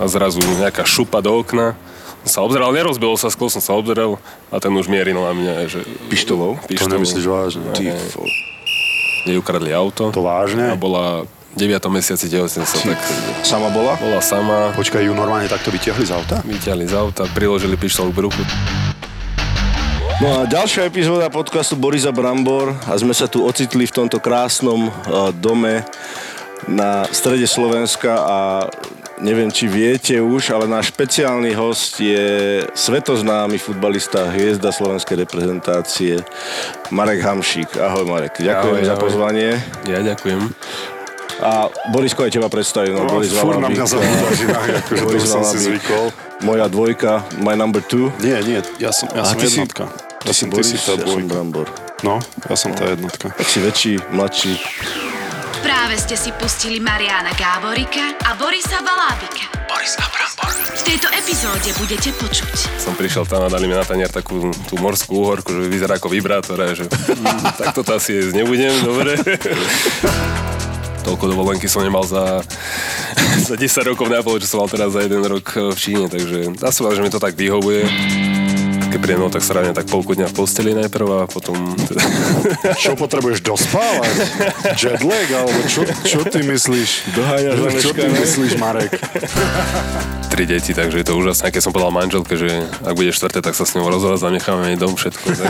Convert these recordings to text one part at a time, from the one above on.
a zrazu nejaká šupa do okna. Sa obzeral, nerozbilo sa, skôr som sa obzeral a ten už mieril na mňa, že... Pištolou? To nemyslíš vážne? Ty, Jej ukradli auto. To vážne? A bola v 9. mesiaci tehotenstva, tak Sama bola? bola sama, Počkaj, ju normálne takto vytiahli z auta? vyťahli z auta, priložili pištol k bruchu. No a ďalšia epizóda podcastu Borisa Brambor a sme sa tu ocitli v tomto krásnom uh, dome na strede Slovenska a neviem, či viete už, ale náš špeciálny host je svetoznámy futbalista, hviezda slovenskej reprezentácie Marek Hamšík. Ahoj Marek, ďakujem Ahoj, za ahoj. pozvanie. Ja ďakujem. A Borisko aj teba predstavil. No, Boris Fúr na mňa zabúdaš inak, akože to som si zvykol. Moja dvojka, my number two. Nie, nie, ja som, ja A som ty si- jednotka. Ty Ja si som, ty si tá ja som dvojka. Brambor. No, ja som tá jednotka. Tak si väčší, mladší. Práve ste si pustili Mariana Gáborika a Borisa Valábika. Boris a Brambor. V tejto epizóde budete počuť Som prišiel tam a dali mi na tanier takú tú morskú úhorku, že vyzerá ako vibrátor a že mm, tak toto asi jesť nebudem, dobre. Toľko dovolenky som nemal za, za 10 rokov na pol, čo som mal teraz za jeden rok v Číne, takže dá sa že mi to tak vyhovuje. Keď príjem, no, tak sa ráne tak polku dňa v posteli najprv a potom... Teda, Čo potrebuješ dospávať? Jetlag? Alebo čo, čo ty myslíš? Doháňaš Čo ty myslíš, Marek? tri deti, takže je to úžasné. Keď som povedal manželke, že ak bude štvrté, tak sa s ňou rozhodať, zanecháme jej dom, všetko. Takže...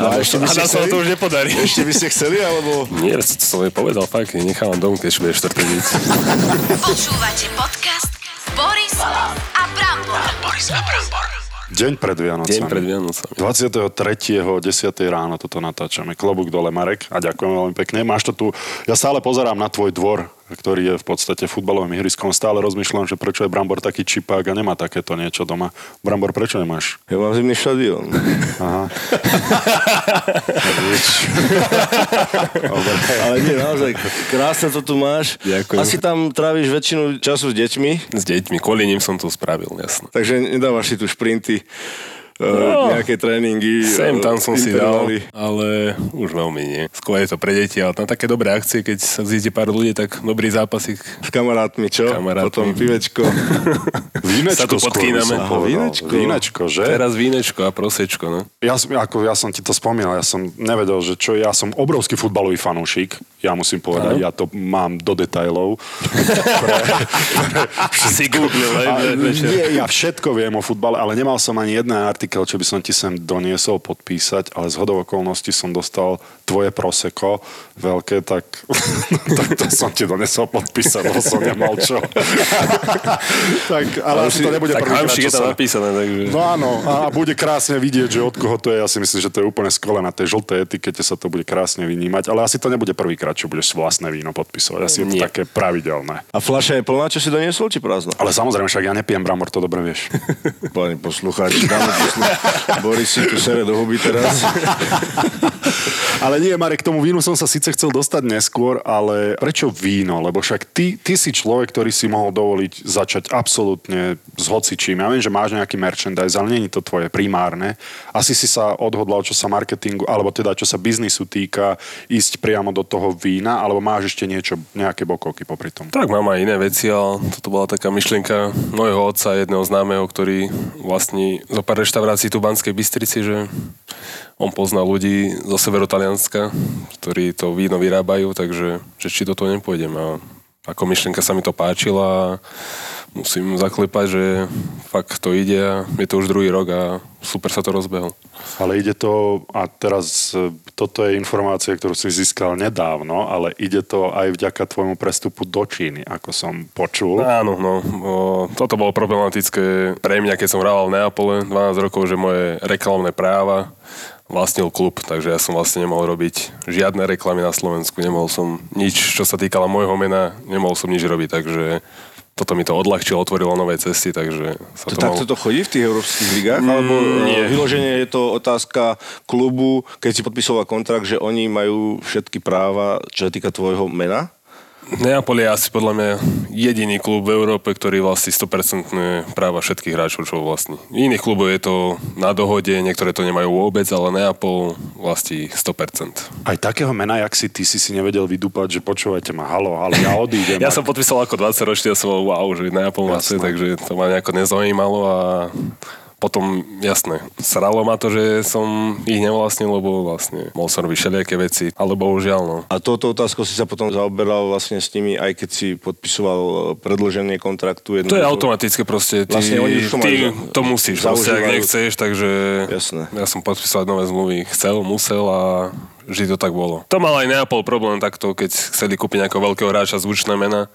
No a ešte by a sa to už nepodarí. Ešte by ste chceli, alebo... Nie, to som jej povedal, fakt, nechávam dom, keď bude štvrté dieťa. Počúvate podcast Boris a Brambor. Boris a Brambor. Deň pred Vianocami. Deň pred Vianocami. 23. 10. ráno toto natáčame. Klobúk dole, Marek. A ďakujem veľmi pekne. Máš to tu... Ja stále pozerám na tvoj dvor, ktorý je v podstate futbalovým ihriskom. Stále rozmýšľam, že prečo je Brambor taký čipák a nemá takéto niečo doma. Brambor, prečo nemáš? Ja mám zimný štadión. Aha. Ale nie, naozaj, krásne to tu máš. Ďakujem. Asi tam tráviš väčšinu času s deťmi, S deťmi, kvôli nim som to spravil, jasno. takže nedávaš si tu šprinty, No. no, nejaké tréningy. Sem eh, tam som si dal, ale už veľmi nie. Skôr je to pre deti, ale na také dobré akcie, keď sa zíde pár ľudí, tak dobrý zápasik. S kamarátmi, čo? Kamarátmi. Potom pivečko. Vínečko Sa tu podkýname. povedal. vínečko. Vínečko, že? Teraz vínečko a prosečko, no. Ja, som- ako ja som ti to spomínal, ja som nevedel, že čo, ja som obrovský futbalový fanúšik, ja musím povedať, Áno. ja to mám do detailov. Si googlil, hej, A, nie, ja všetko viem o futbale, ale nemal som ani jeden artikel, čo by som ti sem doniesol podpísať, ale z hodou okolností som dostal tvoje proseko veľké, tak, tak to som ti donesol podpísať, lebo som nemal čo. tak, ale asi to nebude tak prvýkrát, Hamšik čo je tam sa... napísané, takže... No áno, a bude krásne vidieť, že od koho to je. Ja si myslím, že to je úplne skvelé. Na tej žltej etikete sa to bude krásne vynímať, ale asi to nebubude prvýkrát, čo budeš vlastné víno podpisovať. Asi je to Nie. také pravidelné. A fľaša je plná, čo si doniesol, či prázdna? Ale samozrejme, však ja nepijem bramor, to dobre vieš. Pani poslucháči, dáme. Boris si tu sere do huby teraz. Ale nie, Marek, k tomu vínu som sa síce chcel dostať neskôr, ale prečo víno? Lebo však ty, ty si človek, ktorý si mohol dovoliť začať absolútne s hocičím. Ja viem, že máš nejaký merchandise, ale je to tvoje primárne. Asi si sa odhodlal, čo sa marketingu, alebo teda čo sa biznisu týka, ísť priamo do toho vína, alebo máš ešte niečo, nejaké bokovky popri tom? Tak mám aj iné veci, ale toto bola taká myšlienka môjho otca, jedného známeho, ktorý vlastní zo pár reštaurácií tu v Banskej Bystrici, že on pozná ľudí zo severu Talianska, ktorí to víno vyrábajú, takže že či do toho nepôjdem. A ako myšlienka sa mi to páčila musím zaklepať, že fakt to ide a je to už druhý rok a super sa to rozbehol. Ale ide to, a teraz e, toto je informácia, ktorú si získal nedávno, ale ide to aj vďaka tvojmu prestupu do Číny, ako som počul. Áno, no. O, toto bolo problematické pre mňa, keď som hrával v Neapole 12 rokov, že moje reklamné práva vlastnil klub, takže ja som vlastne nemohol robiť žiadne reklamy na Slovensku, nemohol som nič, čo sa týkalo môjho mena, nemohol som nič robiť, takže toto mi to odľahčilo, otvorilo nové cesty, takže sa To to, takto to chodí v tých európskych ligách? Alebo nie. nie. vyloženie je to otázka klubu, keď si podpisoval kontrakt, že oni majú všetky práva, čo sa týka tvojho mena? Neapol je asi podľa mňa jediný klub v Európe, ktorý vlastní 100% práva všetkých hráčov, čo vlastní. Iných klubov je to na dohode, niektoré to nemajú vôbec, ale Neapol vlastní 100%. Aj takého mena, jak si ty si si nevedel vydúpať, že počúvajte ma, halo, halo, ja odídem. ja som podpísal ako 20 ročný a som wow, že Neapol má takže to ma nejako nezaujímalo a potom, jasné, sralo ma to, že som ich nevlastnil, lebo vlastne mohol som robiť všelijaké veci, ale bohužiaľ, no. A touto otázkou si sa potom zaoberal vlastne s nimi, aj keď si podpisoval e, predlženie kontraktu. To je automatické proste, ty, vlastne oni to, ty to musíš, vlastne, ak nechceš, takže Jasné. ja som podpísal nové zmluvy, chcel, musel a vždy to tak bolo. To mal aj Neapol problém takto, keď chceli kúpiť nejakého veľkého hráča zvučné mena,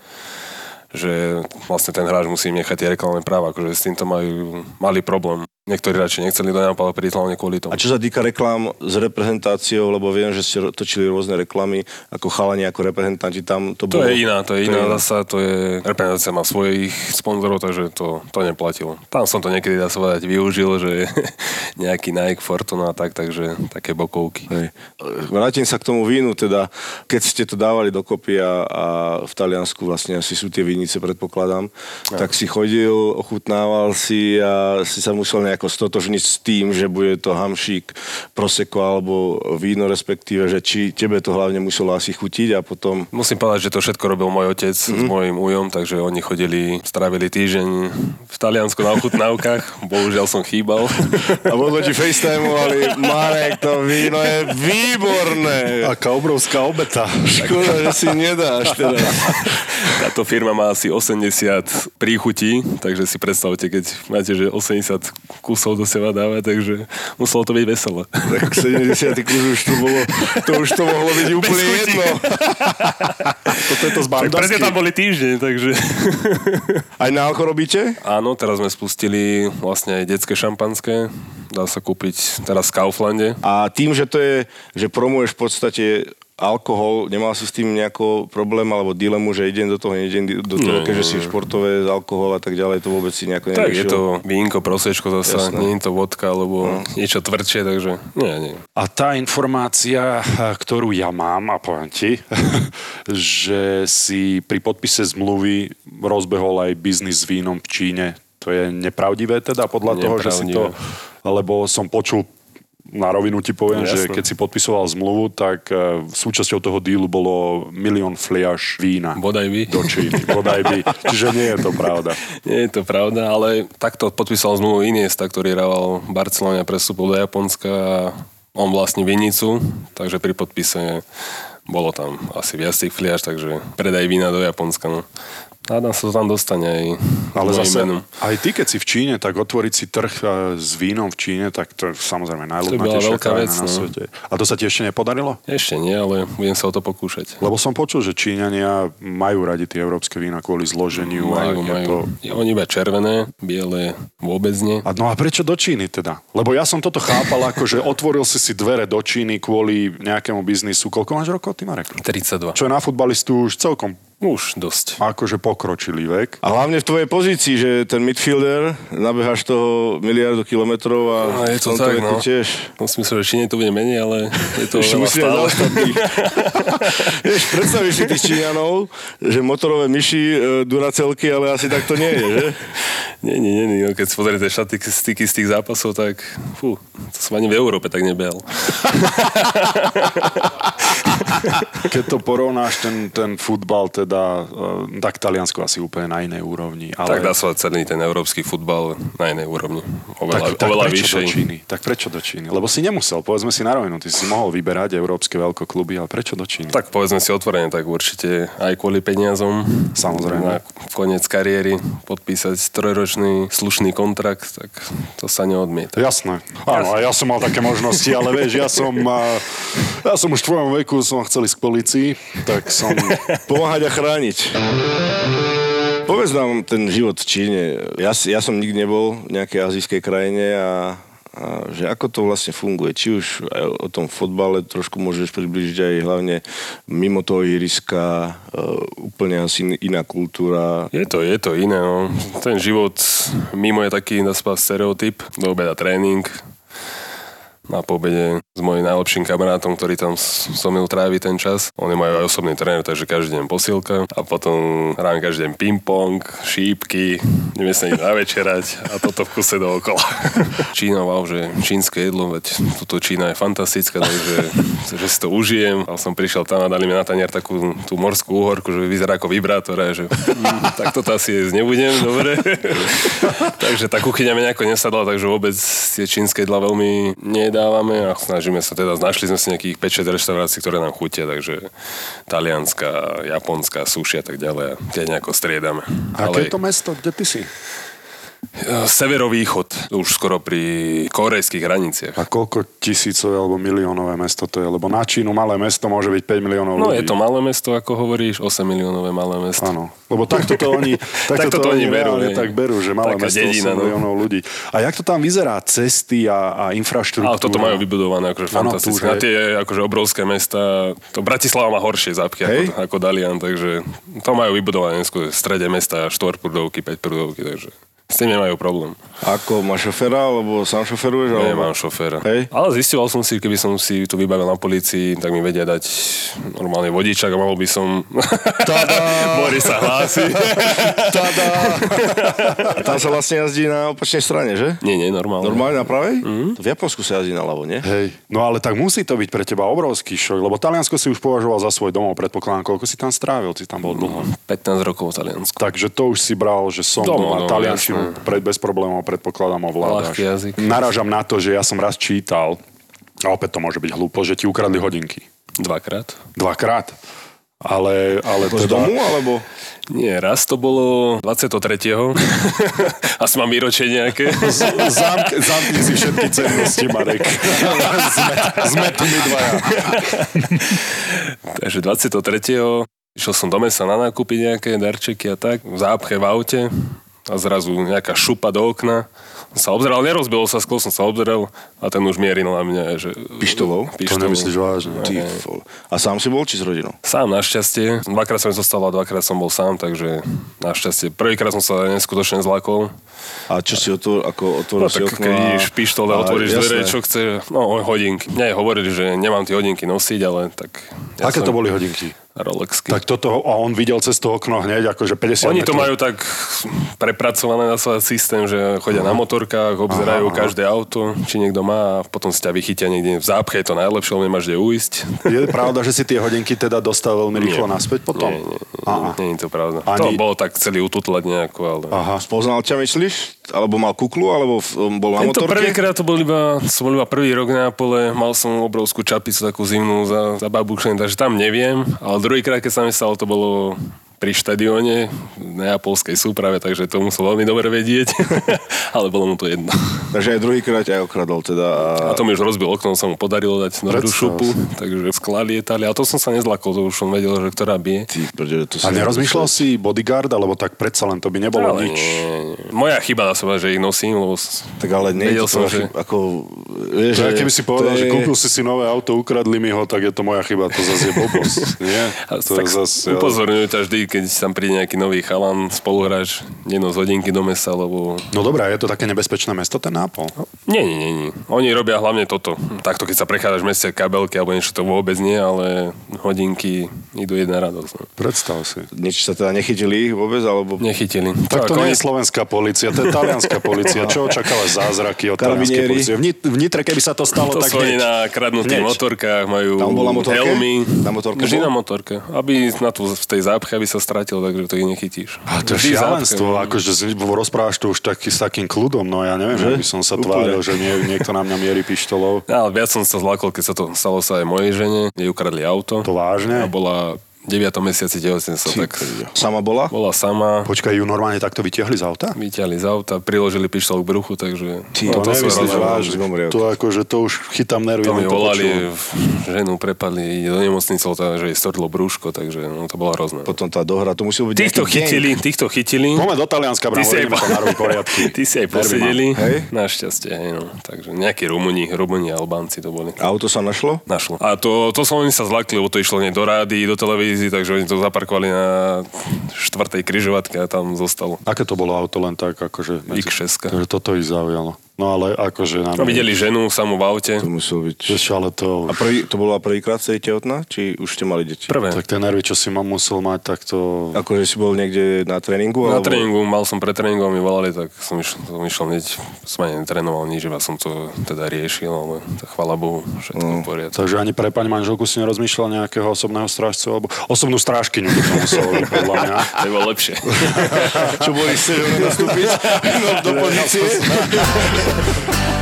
že vlastne ten hráč musí nechať tie reklamné práva, akože s týmto majú malý problém. Niektorí radšej nechceli do Neapala prísť hlavne kvôli tomu. A čo sa týka reklám s reprezentáciou, lebo viem, že ste točili rôzne reklamy ako chalani, ako reprezentanti tam. To, to bolo... je iná, to je iná zasa, to je, reprezentácia má svojich sponzorov, takže to, to neplatilo. Tam som to niekedy, dá sa povedať, využil, že nejaký Nike, Fortuna a tak, takže také bokovky. Hej. Vrátim sa k tomu vínu, teda keď ste to dávali dokopy a, a v Taliansku vlastne asi sú tie vinice, predpokladám, ja. tak si chodil, ochutnával si a si sa musel nejak nejako stotožniť s tým, že bude to hamšík, proseko alebo víno respektíve, že či tebe to hlavne muselo asi chutiť a potom... Musím povedať, že to všetko robil môj otec mm-hmm. s mhm. mojim ujom, takže oni chodili, strávili týždeň v Taliansku na ochutnávkach, bohužiaľ som chýbal. A možno ti FaceTimeovali, Marek, to víno je výborné. Aká obrovská obeta. Škoda, že si nedáš teraz. Táto firma má asi 80 príchutí, takže si predstavte, keď máte, že 80 kusov do seba dávať, takže muselo to byť veselé. Tak 70 kus už to bolo, to už to mohlo byť úplne jedno. Toto je to z presne tam boli týždeň, takže... Aj na alko robíte? Áno, teraz sme spustili vlastne aj detské šampanské. Dá sa kúpiť teraz v Kauflande. A tým, že to je, že promuješ v podstate alkohol, nemal si s tým nejako problém alebo dilemu, že idem do toho, neidem do toho, keďže si športové, alkohol a tak ďalej, to vôbec si nejako Tak je to vínko, prosečko Jasné. nie je to vodka alebo no. niečo tvrdšie, takže nie, nie. A tá informácia, ktorú ja mám, a poviem ti, že si pri podpise zmluvy rozbehol aj biznis s vínom v Číne, to je nepravdivé teda podľa nepravdivé. toho, že si to lebo som počul na rovinu ti poviem, no, že keď si podpisoval zmluvu, tak e, súčasťou toho dílu bolo milión fliaž vína. Bodaj by. Do Číny. Bodaj by. Čiže nie je to pravda. Nie je to pravda, ale takto podpísal zmluvu Iniesta, ktorý hrával Barcelona prestupol do Japonska a on vlastní vinicu, takže pri podpise bolo tam asi viac tých fliaž, takže predaj vína do Japonska. No. Hádam sa to tam dostane aj Ale zase, menom. aj ty, keď si v Číne, tak otvoriť si trh e, s vínom v Číne, tak to je samozrejme najľudnatejšia krajina vec, na no. svete. A to sa ti ešte nepodarilo? Ešte nie, ale budem sa o to pokúšať. Lebo som počul, že Číňania majú radi tie európske vína kvôli zloženiu. Majú, aj majú. To... Oni iba červené, biele vôbec nie. A no a prečo do Číny teda? Lebo ja som toto chápal ako, že otvoril si si dvere do Číny kvôli nejakému biznisu. Koľko máš rokov, ty Marek? 32. Čo je na futbalistu už celkom už dosť. Akože pokročilý vek. A hlavne v tvojej pozícii, že ten midfielder, nabehaš toho miliardu kilometrov a no, je to tak, no. tiež. Musím sa, že Číne to bude menej, ale je to Ešte musíme stále. Vieš, predstavíš si tých Číňanov, že motorové myši, e, duracelky, ale asi tak to nie je, že? nie, nie, nie, no, keď si pozriete štatistiky z tých zápasov, tak fú, to som ani v Európe tak nebehal. keď to porovnáš, ten, ten futbal, teda, e, tak Taliansko asi úplne na inej úrovni. Ale... Tak dá sa celý ten európsky futbal na inej úrovni. Oveľa, tak, tak oveľa prečo vyššej. do Číny? Tak prečo do Číny? Lebo si nemusel, povedzme si na rovinu, ty si mohol vyberať európske veľkokluby, ale prečo do Číny? Tak povedzme si otvorene, tak určite aj kvôli peniazom. Samozrejme. Na koniec kariéry podpísať trojročný slušný kontrakt, tak to sa neodmieta. Jasné. Áno, a ja som mal také možnosti, ale vieš, ja som, ja som už v tvojom veku, som chcel ísť k policii, tak som pomáhať a chrániť. Povedz nám ten život v Číne. Ja, ja som nikdy nebol v nejakej azijskej krajine a, a že ako to vlastne funguje. Či už aj o tom fotbale trošku môžeš približiť aj hlavne mimo toho ihriska, uh, úplne asi iná kultúra. Je to, je to iné. No. Ten život mimo je taký, nazva stereotyp. Do obeda tréning, na pobede s mojim najlepším kamarátom, ktorý tam so mnou trávi ten čas. On je môj aj osobný tréner, takže každý deň posilka a potom hráme každý deň ping-pong, šípky, ideme sa ich navečerať a toto v kuse dookola. Čína, wow, že čínske jedlo, veď toto Čína je fantastická, takže že si to užijem. A som prišiel tam a dali mi na tanier takú tú morskú uhorku, že vyzerá ako vibrátor a že mm, tak toto asi jesť nebudem, dobre. takže tá kuchyňa mi nejako nesadla, takže vôbec tie čínske jedla veľmi nedávame a snažíme sa teda, našli sme si nejakých 5-6 reštaurácií, ktoré nám chutia, takže talianská, japonská, sushi a tak ďalej a tie nejako striedame. Aké je to mesto, kde ty si? E, Severovýchod, už skoro pri korejských hraniciach. A koľko tisícové alebo miliónové mesto to je? Lebo na Čínu malé mesto môže byť 5 miliónov No ľudí. je to malé mesto, ako hovoríš, 8 miliónové malé mesto. Áno, lebo takto to oni, takto to to oni berú, hej. tak berú, že malé Taká mesto dedina, 8 no. miliónov ľudí. A jak to tam vyzerá? Cesty a, a infraštruktúra? Ale toto majú vybudované akože fantastické. Na tie akože obrovské mesta, to Bratislava má horšie Hej. ako, ako Dalian, takže to majú vybudované v strede mesta 4 prúdovky, 5 prúdovky, takže s tým nemajú problém. Ako, máš šoféra, alebo sám šoferuješ? alebo- Nemám šoféra. Hej. Ale zistoval som si, keby som si tu vybavil na policii, tak mi vedia dať normálne vodičak a mohol by som... Boris sa hlási. Tada! Tam sa vlastne jazdí na opačnej strane, že? nie, nie, normálne. Normálne na pravej? Mhm. V Japonsku sa jazdí na ľavo, nie? Hej, no ale tak musí to byť pre teba obrovský šok, lebo Taliansko si už považoval za svoj domov, predpokladám, koľko si tam strávil, si tam bol dlho. 15 rokov v Taliansku. Takže to už si bral, že som Domov, doma, no, taliančinu jasné. pred, bez problémov predpokladám ovládaš. Narážam na to, že ja som raz čítal, a opäť to môže byť hlúpo, že ti ukradli hodinky. Dvakrát. Dvakrát. Ale, ale Z teda... domu, alebo? Nie, raz to bolo 23. Asi mám výročie nejaké. Zamk, zamkni si všetky cennosti, Marek. sme, sme tu my dvaja. Takže 23. Išiel som do mesa na nákupy nejaké darčeky a tak. V zápche v aute a zrazu nejaká šupa do okna. Som sa obzeral, nerozbilo sa, skôr som sa obzeral a ten už mieril na mňa. Že, Pištolou? To nemyslíš vážne. Ty. A sám si bol, či s rodinou? Sám našťastie. Dvakrát som zostal a dvakrát som bol sám, takže našťastie. Prvýkrát som sa neskutočne zlakol. A čo si otvoril, ako otvoril No si okno? keď a- ideš pištole, a- otvoríš dvere, čo chce, no hodinky. Mne hovorili, že nemám tie hodinky nosiť, ale tak... Aké to boli hodinky? Rolexky. Tak toto, a on videl cez to okno hneď, akože 50 Oni to metrov. majú tak prepracované na svoj systém, že chodia na motorkách, obzerajú Aha, aha. každé auto, či niekto má a potom si ťa vychytia niekde v zápche, je to najlepšie, lebo nemáš kde uísť. Je pravda, že si tie hodinky teda dostal veľmi rýchlo Nie. naspäť potom? Nie, nie, Aha. nie, nie je to pravda. Ani- To bolo tak celý ututlať nejako, ale... Aha. Spoznal ťa, myslíš? Alebo mal kuklu, alebo v- bol na Tento motorke? prvýkrát to bol iba, som bol iba prvý rok na pole, mal som obrovskú čapicu takú zimnú za, za babušen, takže tam neviem, ale druhýkrát, keď sa mi stalo, to bolo pri štadióne v neapolskej súprave, takže to musel veľmi dobre vedieť, ale bolo mu to jedno. Takže aj druhýkrát ťa okradol teda. A... A to mi už rozbil okno, sa mu podarilo dať Predstav šupu, si. takže skla lietali, ale to som sa nezlakol, to už som vedel, že ktorá bije. Ty, prdele, to A si nerozmýšľal si bodyguard, alebo tak predsa len to by nebolo Ale nič. nie, nie. Moja chyba na seba, že ich nosím, lebo Tak ale nie je Vedel som, že- chyba, ako... Vieš, To je, že keby si povedal, to že je- kúpil si si nové auto, ukradli mi ho, tak je to moja chyba, to zase je blbosť. Nie? A To tak je zase, upozorňujú ťa vždy, keď tam príde nejaký nový chalan, spoluhráč, nenos hodinky do mesa, lebo... No dobré, je to také nebezpečné mesto, ten nápol. Nie, nie, nie, nie. Oni robia hlavne toto. Takto, keď sa prechádzaš v meste kabelky alebo niečo, to vôbec nie, ale hodinky idú jedna radosť. No. Predstav si. Niečo sa teda nechytili vôbec, alebo... Nechytili. Tak to ako nie je slovenská policia, to je talianská policia. Čo očakávaš zázraky od talianskej policie? V Nit- V Nitre, keby sa to stalo, To tak hneď. na kradnutých motorkách, majú Tam bol na motorke? helmy. Na motorke Vždy na motorke. Aby na tú, v tej zápche, aby sa stratil, takže to ich nechytíš. A to je šialenstvo, akože rozprávaš to už taký, s takým kľudom, no ja neviem, že Že? by som sa Úplne. tváril, že nie, niekto na mňa mierí pištolou. Ale viac som sa zlakol, keď sa to stalo sa aj mojej žene. Jej ukradli auto. To vážne? A bola 9. mesiaci tehotenstva, tak Sama bola? bola sama. Počkaj, ju normálne takto vytiahli z auta? Vyťahli z auta, priložili pištol k bruchu, takže... Ty, To to sú nemyslíš vážne. To akože to už chytám nervy. To mi volali, v- ženu prepadli, ide do nemocnice, že jej stordlo brúško, takže no, to bolo hrozné. Potom tá dohra, to muselo byť Týchto gang. chytili, týchto chytili. Poďme do Talianska, Ty bravo, si, aj, poriadky. ty si aj posedeli. Hej. Našťastie, hej, no. Takže nejakí Rumuni, Rumuni, Albánci to boli. Auto sa našlo? Našlo. A to, to som oni sa zlakli, lebo to išlo nie do rády, do televízii, takže oni to zaparkovali na štvrtej križovatke a tam zostalo. Aké to bolo auto len tak, akože... X6. Takže toto ich zaujalo. No ale akože nám... No, videli ženu samú v aute. To muselo byť... Vieš, ale to... A prvý, to bola prvýkrát ste tehotná? Či už ste mali deti? Prvé. Tak tie nervy, čo si mám musel mať, tak to... Akože si bol niekde na tréningu? Na alebo- tréningu, mal som pred tréningom, mi volali, tak som išiel, som išiel hneď, som ani netrénoval nič, iba som to teda riešil, ale tak chvála Bohu, všetko v poriadku. Takže ani pre pani manželku si nerozmýšľal nejakého osobného strážcu, alebo osobnú strážkyňu by to muselo byť, podľa mňa. To bolo lepšie. Čo boli ste nastúpiť no, do pozície?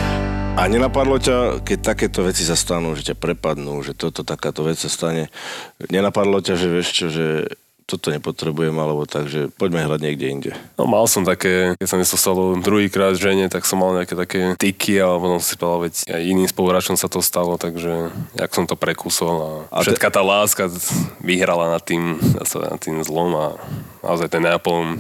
A nenapadlo ťa, keď takéto veci sa stanú, že ťa prepadnú, že toto takáto vec sa stane, nenapadlo ťa, že vieš čo, že toto nepotrebujem, alebo tak, že poďme hrať niekde inde. No mal som také, keď sa mi to stalo druhýkrát žene, tak som mal nejaké také tyky, ale potom si povedal, veď aj iným spoluhráčom sa to stalo, takže jak som to prekusol A a, všetka tá láska vyhrala nad tým, nad tým zlom a naozaj ten Neapol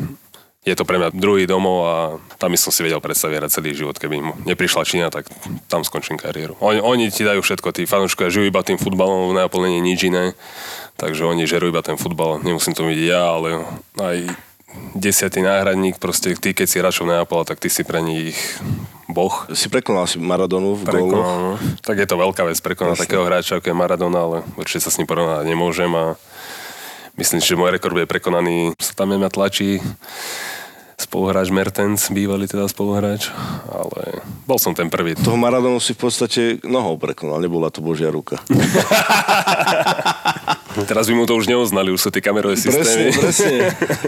je to pre mňa druhý domov a tam by som si vedel predstaviť hrať celý život. Keby im neprišla Čína, tak tam skončím kariéru. Oni, oni ti dajú všetko, tí fanúškovia žijú iba tým futbalom, v Neapole nie nič iné, takže oni žerú iba ten futbal. Nemusím to vidieť ja, ale aj desiatý náhradník, proste ty, keď si hráčov Neapola, tak ty si pre nich boh. Si prekonal si Maradonu v gólu. Prekonal, no. Tak je to veľká vec prekonať takého hráča, ako je Maradona, ale určite sa s ním porovnať nemôžem a myslím, že môj rekord bude prekonaný. Sa tam mňa tlačí spoluhráč Mertens, bývalý teda spoluhráč, ale bol som ten prvý. Toho Maradonu si v podstate nohou prekonal, nebola to Božia ruka. Teraz by mu to už neoznali, už sú tie kamerové Presne, systémy. presne,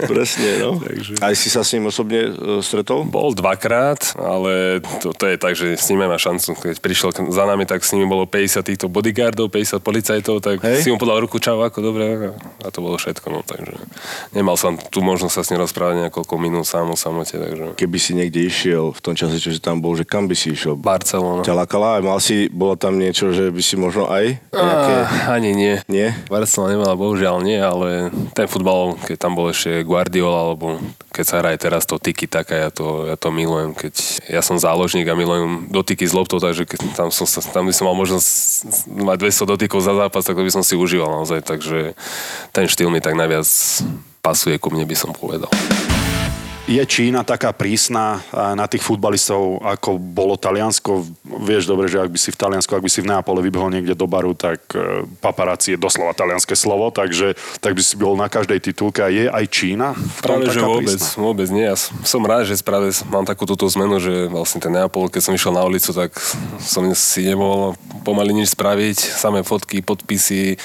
presne, no. Takže- Aj si sa s ním osobne e, stretol? Bol dvakrát, ale to, to je tak, že s ním má šancu. Keď prišiel za nami, tak s nimi bolo 50 týchto bodyguardov, 50 policajtov, tak Hej. si mu podal ruku, čau, ako dobre, a to bolo všetko. No, takže nemal som tu možnosť sa s ním rozprávať niekoľko minút sám o samote, takže Keby si niekde išiel v tom čase, čo si tam bol, že kam by si išiel? Barcelona. Ťa lakala? Mal si, bolo tam niečo, že by si možno aj nejaké... Ah, ani nie. Nie? Barcelona nemala, bohužiaľ nie, ale ten futbal, keď tam bol ešte Guardiola, alebo keď sa hraje teraz to tiki taka, ja to, ja to milujem. Keď ja som záložník a milujem dotyky s loptou, takže keď tam, som tam by som mal možnosť mať 200 dotykov za zápas, tak to by som si užíval naozaj. Takže ten štýl mi tak najviac pasuje ku mne, by som povedal. Je Čína taká prísna na tých futbalistov, ako bolo Taliansko? Vieš dobre, že ak by si v Taliansku, ak by si v Neapole vybehol niekde do baru, tak e, paparáci je doslova talianské slovo, takže tak by si bol na každej titulke. A je aj Čína? v tom Práve, že taká vôbec, prísna? vôbec nie. Ja som- som rád, že práve mám takú túto zmenu, že vlastne ten Neapol, keď som išiel na ulicu, tak som si nemohol pomaly nič spraviť. Samé fotky, podpisy.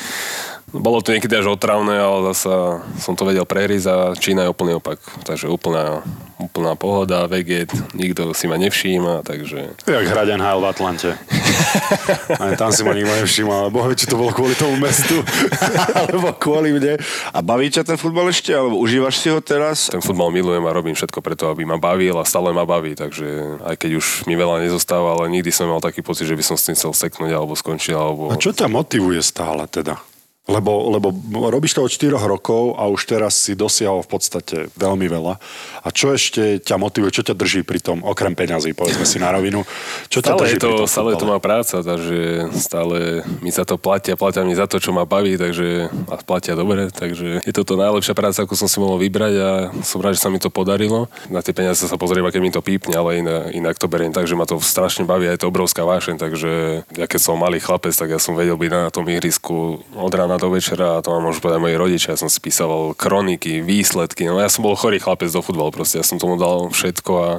Bolo to niekedy až otravné, ale zasa som to vedel prerísť a Čína je úplný opak. Takže úplná, úplná pohoda, veget, nikto si ma nevšíma, takže... Jak hrať NHL v Atlante. Aj tam si ma nikto nevšimol, ale bohvie, či to bolo kvôli tomu mestu, alebo kvôli mne. A baví ťa ten futbal ešte, alebo užívaš si ho teraz? Ten futbal milujem a robím všetko preto, aby ma bavil a stále ma baví, takže aj keď už mi veľa nezostáva, ale nikdy som mal taký pocit, že by som s tým chcel seknúť alebo skončiť, alebo... A čo ťa motivuje stále teda? Lebo, lebo robíš to od 4 rokov a už teraz si dosiahol v podstate veľmi veľa. A čo ešte ťa motivuje, čo ťa drží pri tom, okrem peňazí, povedzme si na rovinu, čo ťa Stále drží je to, pri tom stále je to má práca, takže stále mi za to platia, platia mi za to, čo ma baví, takže a platia dobre, takže je to to najlepšia práca, ako som si mohol vybrať a som rád, že sa mi to podarilo. Na tie peniaze sa pozriem, keď mi to pípne, ale inak, inak to beriem tak, že ma to strašne baví a je to obrovská vášeň, takže ja keď som malý chlapec, tak ja som vedel byť na tom ihrisku od rána do večera a to vám môžu povedať moji rodičia, ja som spísal kroniky, výsledky, no ja som bol chorý chlapec do futbalu, proste ja som tomu dal všetko a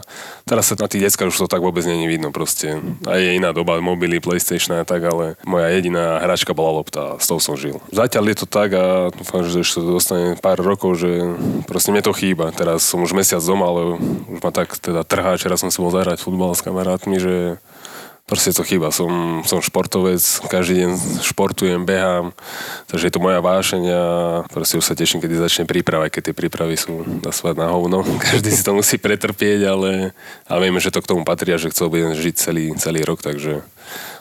teraz sa na tých deckách už to tak vôbec není vidno proste. A je iná doba, mobily, Playstation a tak, ale moja jediná hračka bola lopta a s tou som žil. Zatiaľ je to tak a dúfam, že ešte dostane pár rokov, že proste mne to chýba. Teraz som už mesiac doma, ale už ma tak teda trhá, včera som si bol zahrať futbal s kamarátmi, že Proste to chýba. Som, som športovec, každý deň športujem, behám, takže je to moja vášeň a proste už sa teším, kedy začne príprava, keď tie prípravy sú na svať na hovno. Každý si to musí pretrpieť, ale, ale vieme, že to k tomu patrí a že chcel budem žiť celý, celý rok, takže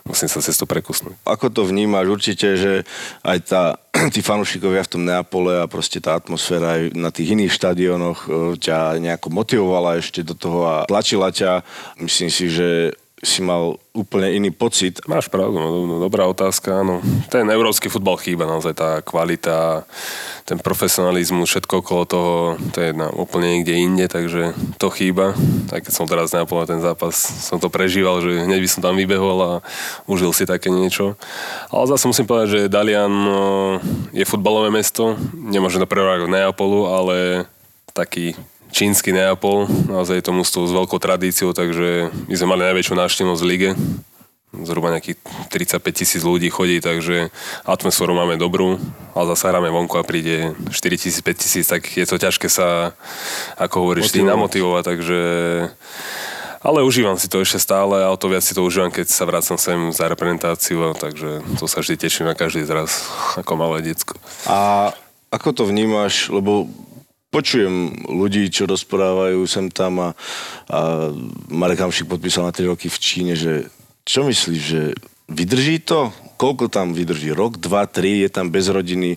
musím sa cez to prekusnúť. Ako to vnímaš? Určite, že aj tá, tí fanúšikovia v tom Neapole a proste tá atmosféra aj na tých iných štadiónoch e, ťa nejako motivovala ešte do toho a tlačila ťa. Myslím si, že si mal úplne iný pocit. Máš pravdu, no, no, dobrá otázka, áno. Ten európsky futbal chýba, naozaj tá kvalita, ten profesionalizmus, všetko okolo toho, to je na, úplne niekde inde, takže to chýba. Aj keď som teraz neapol ten zápas, som to prežíval, že hneď by som tam vybehol a užil si také niečo. Ale zase musím povedať, že Dalian no, je futbalové mesto, nemôže to prerovať Neapolu, ale taký čínsky Neapol, naozaj je to mústvo s veľkou tradíciou, takže my sme mali najväčšiu návštevnosť v lige. Zhruba nejakých 35 tisíc ľudí chodí, takže atmosféru máme dobrú, ale zase hráme vonku a príde 4 tisíc, 5 tisíc, tak je to ťažké sa, ako hovoríš, ty namotivovať, takže ale užívam si to ešte stále a o to viac si to užívam, keď sa vracam sem za reprezentáciu, takže to sa vždy teším na každý zraz, ako malé decko. A ako to vnímaš, lebo počujem ľudí, čo rozprávajú sem tam a, a Marek Hamšik podpísal na 3 roky v Číne, že čo myslíš, že vydrží to? Koľko tam vydrží? Rok, dva, tri, je tam bez rodiny.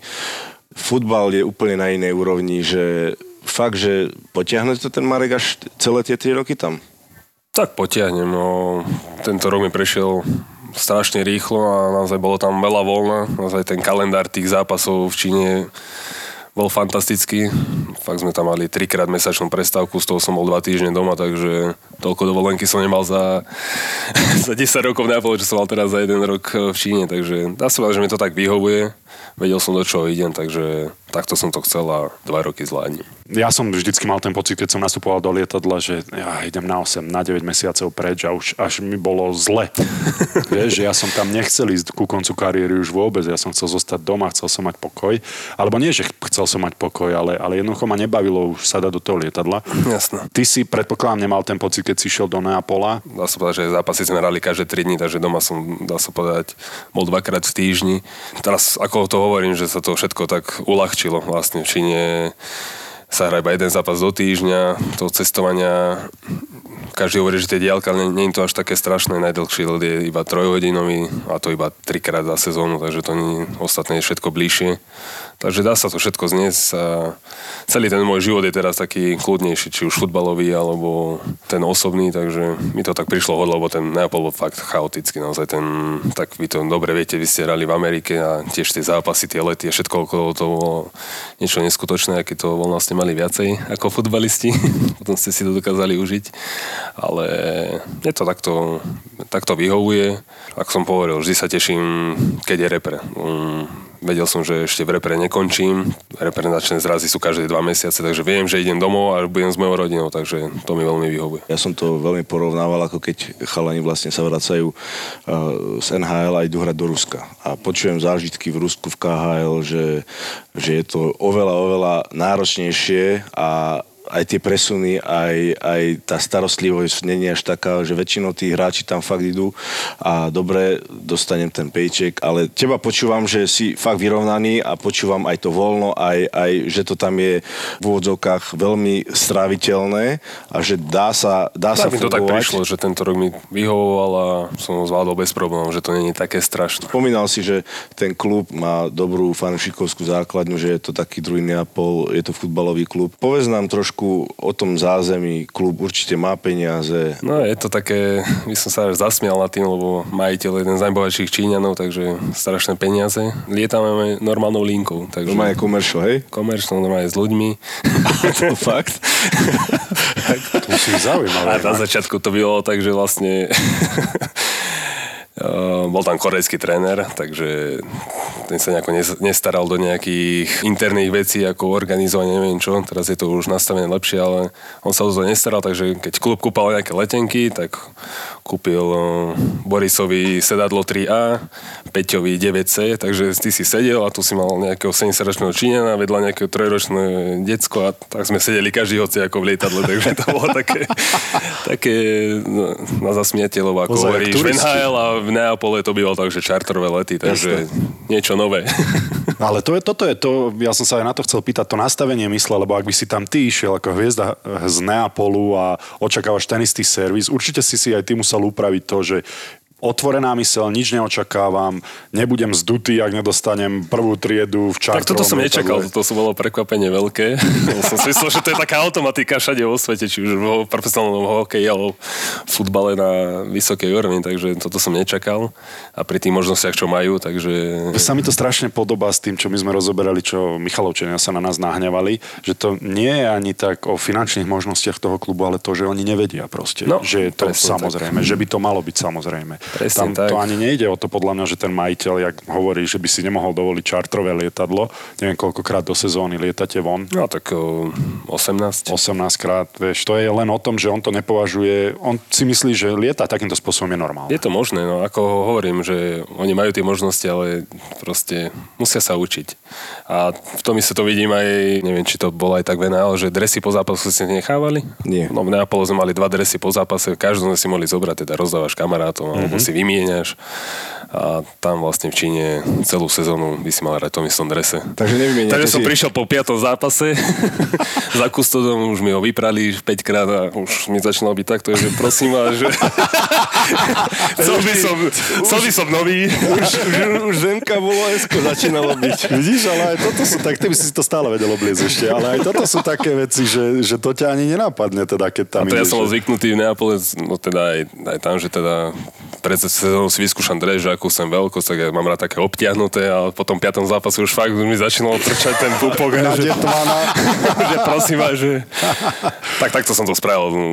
Futbal je úplne na inej úrovni, že fakt, že potiahne to ten Marek až celé tie 3 roky tam? Tak potiahnem. No, tento rok mi prešiel strašne rýchlo a naozaj bolo tam veľa voľna. Naozaj ten kalendár tých zápasov v Číne bol fantastický. Fakt sme tam mali trikrát mesačnú prestávku, z toho som bol dva týždne doma, takže toľko dovolenky som nemal za, za 10 rokov Neapole, čo som mal teraz za jeden rok v Číne, takže dá sa povedať, že mi to tak vyhovuje vedel som, do čoho idem, takže takto som to chcel a dva roky zvládnem. Ja som vždycky mal ten pocit, keď som nastupoval do lietadla, že ja idem na 8, na 9 mesiacov preč a už až mi bolo zle. Vieš, že ja som tam nechcel ísť ku koncu kariéry už vôbec, ja som chcel zostať doma, chcel som mať pokoj. Alebo nie, že chcel som mať pokoj, ale, ale jednoducho ma nebavilo už sa dať do toho lietadla. Jasné. Ty si predpokladám nemal ten pocit, keď si šiel do Neapola. Dá sa povedať, že zápasy sme hrali každé 3 dní, takže doma som, dá sa povedať, bol dvakrát v týždni. Teraz, ako to hovorím, že sa to všetko tak uľahčilo. Vlastne v Číne sa hrá iba jeden zápas do týždňa, toho cestovania každý hovorí, že tie diálka, nie, nie je to až také strašné, najdlhší let je iba trojhodinový a to iba trikrát za sezónu, takže to nie, ostatné je všetko bližšie. Takže dá sa to všetko zniesť celý ten môj život je teraz taký kľudnejší, či už futbalový alebo ten osobný, takže mi to tak prišlo hod, lebo ten Neapol bol fakt chaotický, naozaj ten, tak vy to dobre viete, vy ste hrali v Amerike a tiež tie zápasy, tie lety, všetko okolo to bolo niečo neskutočné, aké to vlastne mali viacej ako futbalisti, potom ste si to dokázali užiť ale je to takto, takto vyhovuje. Ako som povedal, vždy sa teším, keď je repre. Um, vedel som, že ešte v repre nekončím. Reprezentačné zrazy sú každé dva mesiace, takže viem, že idem domov a budem s mojou rodinou, takže to mi veľmi vyhovuje. Ja som to veľmi porovnával, ako keď chalani vlastne sa vracajú uh, z NHL a idú hrať do Ruska. A počujem zážitky v Rusku v KHL, že, že je to oveľa, oveľa náročnejšie a aj tie presuny, aj, aj tá starostlivosť není až taká, že väčšinou tí hráči tam fakt idú a dobre, dostanem ten pejček, ale teba počúvam, že si fakt vyrovnaný a počúvam aj to voľno, aj, aj že to tam je v úvodzovkách veľmi stráviteľné a že dá sa, dá tak sa mi to tak prišlo, že tento rok mi vyhovoval a som ho zvládol bez problémov, že to není také strašné. Spomínal si, že ten klub má dobrú fanúšikovskú základňu, že je to taký druhý Neapol, je to futbalový klub. Povedz nám trošku trošku o tom zázemí. Klub určite má peniaze. No je to také, by som sa až zasmial na tým, lebo majiteľ je jeden z najbohatších Číňanov, takže strašné peniaze. Lietame normálnou linkou. Takže... Normálne commercial, hej? Commercial, normálne s ľuďmi. to fakt? to si zaujímavé. A na začiatku to bylo tak, že vlastne bol tam korejský tréner, takže ten sa nejako nestaral do nejakých interných vecí, ako organizovanie, neviem čo. Teraz je to už nastavené lepšie, ale on sa o to nestaral, takže keď klub kúpal nejaké letenky, tak kúpil uh, Borisovi sedadlo 3A, Peťovi 9C, takže ty si sedel a tu si mal nejakého 70-ročného Číňana, vedľa nejakého trojročné decko a tak sme sedeli každý hoci ako v lietadle, takže to bolo také, také no, na zasmiete, lebo ako hovoríš, v NHL a v Neapole to bývalo tak, že čarterové lety, takže Jasne. niečo nové. Ale to je, toto je to, ja som sa aj na to chcel pýtať, to nastavenie mysle, lebo ak by si tam ty išiel ako hviezda z Neapolu a očakávaš ten istý servis, určite si si aj ty musel upraviť to, že otvorená mysel, nič neočakávam, nebudem zdutý, ak nedostanem prvú triedu v čartrovom Tak toto som nečakal, toto som bolo prekvapenie veľké. som si myslel, že to je taká automatika všade vo svete, či už vo profesionálnom hokeji alebo futbale na vysokej úrovni, takže toto som nečakal. A pri tých možnostiach, čo majú, takže... Sa mi to strašne podobá s tým, čo my sme rozoberali, čo Michalovčania sa na nás nahnevali, že to nie je ani tak o finančných možnostiach toho klubu, ale to, že oni nevedia proste. No, že je to samozrejme, že by to malo byť samozrejme. Presne Tam tak. to ani nejde o to podľa mňa, že ten majiteľ, jak hovorí, že by si nemohol dovoliť čartrové lietadlo, neviem koľkokrát do sezóny lietate von, No tak o, 18. 18 krát, vieš, to je len o tom, že on to nepovažuje, on si myslí, že lieta takýmto spôsobom je normálne. Je to možné, no ako hovorím, že oni majú tie možnosti, ale proste musia sa učiť. A v tom sa to vidím aj, neviem, či to bolo aj tak v NHL, že dresy po zápase si nechávali. Nie. No v Neapole sme mali dva dresy po zápase, každú sme si mohli zobrať, teda rozdávaš kamarátom, alebo si vymieňaš. A tam vlastne v Číne celú sezónu by si mal hrať v tom istom drese. Takže nevymieňate Takže som si- prišiel po piatom zápase za kustodom, už mi ho vyprali 5 krát a už mi začínalo byť takto, že prosím vás, že chcel by som, chcel by som nový. Už, už, už Zemka bolo esko začínalo byť. Vidíš, ale aj toto sú tak, ty by si to stále vedel obliecť ešte, ale aj toto sú také veci, že, že to ťa ani nenápadne, teda, keď tam A to ja ideš, som bol že- zvyknutý v Neapole, no teda aj, aj tam, že teda pred sezónou si vyskúšam dres, že akú sem veľkosť, tak ja mám rád také obtiahnuté a potom v piatom zápase už fakt mi začínalo trčať ten pupok. Že, že prosím vás, že... Tak takto som to spravil no,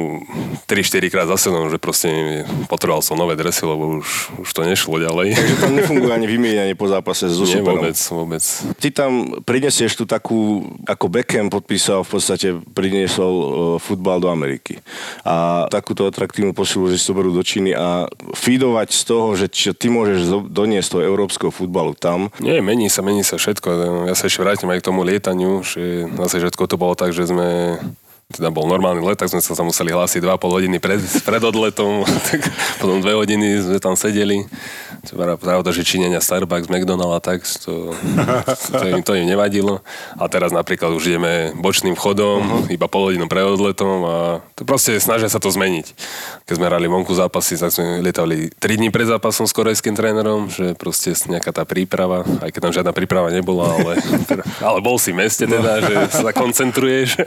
3-4 krát za sezónu, že proste potreboval som nové dresy, lebo už, už to nešlo ďalej. Takže tam nefunguje ani vymieňanie po zápase so Nie, vôbec, vôbec. Ty tam prinesieš tu takú, ako Beckham podpísal, v podstate priniesol uh, futbal do Ameriky. A takúto atraktívnu posilu, že si to berú do Číny a feedovať z toho, že čo ty môžeš doniesť toho európskeho futbalu tam. Nie, mení sa, mení sa všetko. Ja sa ešte vrátim aj k tomu lietaniu, že na začiatku to bolo tak, že sme teda bol normálny let, tak sme sa museli hlásiť 2,5 hodiny pred, pred odletom, tak potom 2 hodiny sme tam sedeli. To bola pravda, že činenia Starbucks, McDonald a tak, to, to, im, to im nevadilo. A teraz napríklad už ideme bočným vchodom, uh-huh. iba pol hodinu pred odletom a to proste snažia sa to zmeniť. Keď sme hrali vonku zápasy, tak sme lietali 3 dní pred zápasom s korejským trénerom, že proste nejaká tá príprava, aj keď tam žiadna príprava nebola, ale, ale bol si v meste teda, že sa koncentruješ.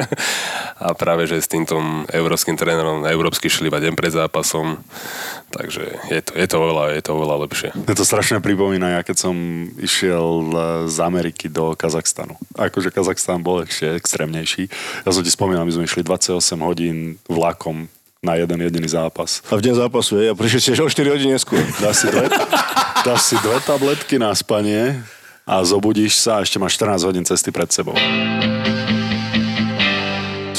A práve, že s týmto európskym trénerom na európsky šli iba deň pred zápasom. Takže je to, je to, oveľa, je to oveľa lepšie. Mne to strašne pripomína, ja keď som išiel e, z Ameriky do Kazachstanu. Akože Kazachstan bol ešte extrémnejší. Ja som ti spomínal, my sme išli 28 hodín vlakom na jeden jediný zápas. A v deň zápasu, je, a prišli ste o 4 hodiny neskôr. Dáš si dve, dáš si dve tabletky na spanie a zobudíš sa a ešte máš 14 hodín cesty pred sebou.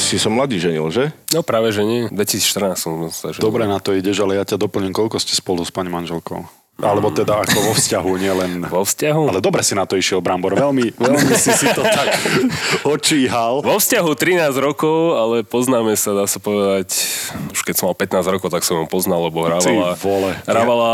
Si som mladý ženil, že? No práve, že nie. 2014 som sa že... Dobre na to ideš, ale ja ťa doplním, koľko ste spolu s pani manželkou? Alebo teda ako vo vzťahu, nielen... Vo vzťahu? Ale dobre si na to išiel, Brambor. Veľmi, veľmi si si to tak očíhal. Vo vzťahu 13 rokov, ale poznáme sa, dá sa povedať, už keď som mal 15 rokov, tak som ho poznal, lebo hrávala, hrávala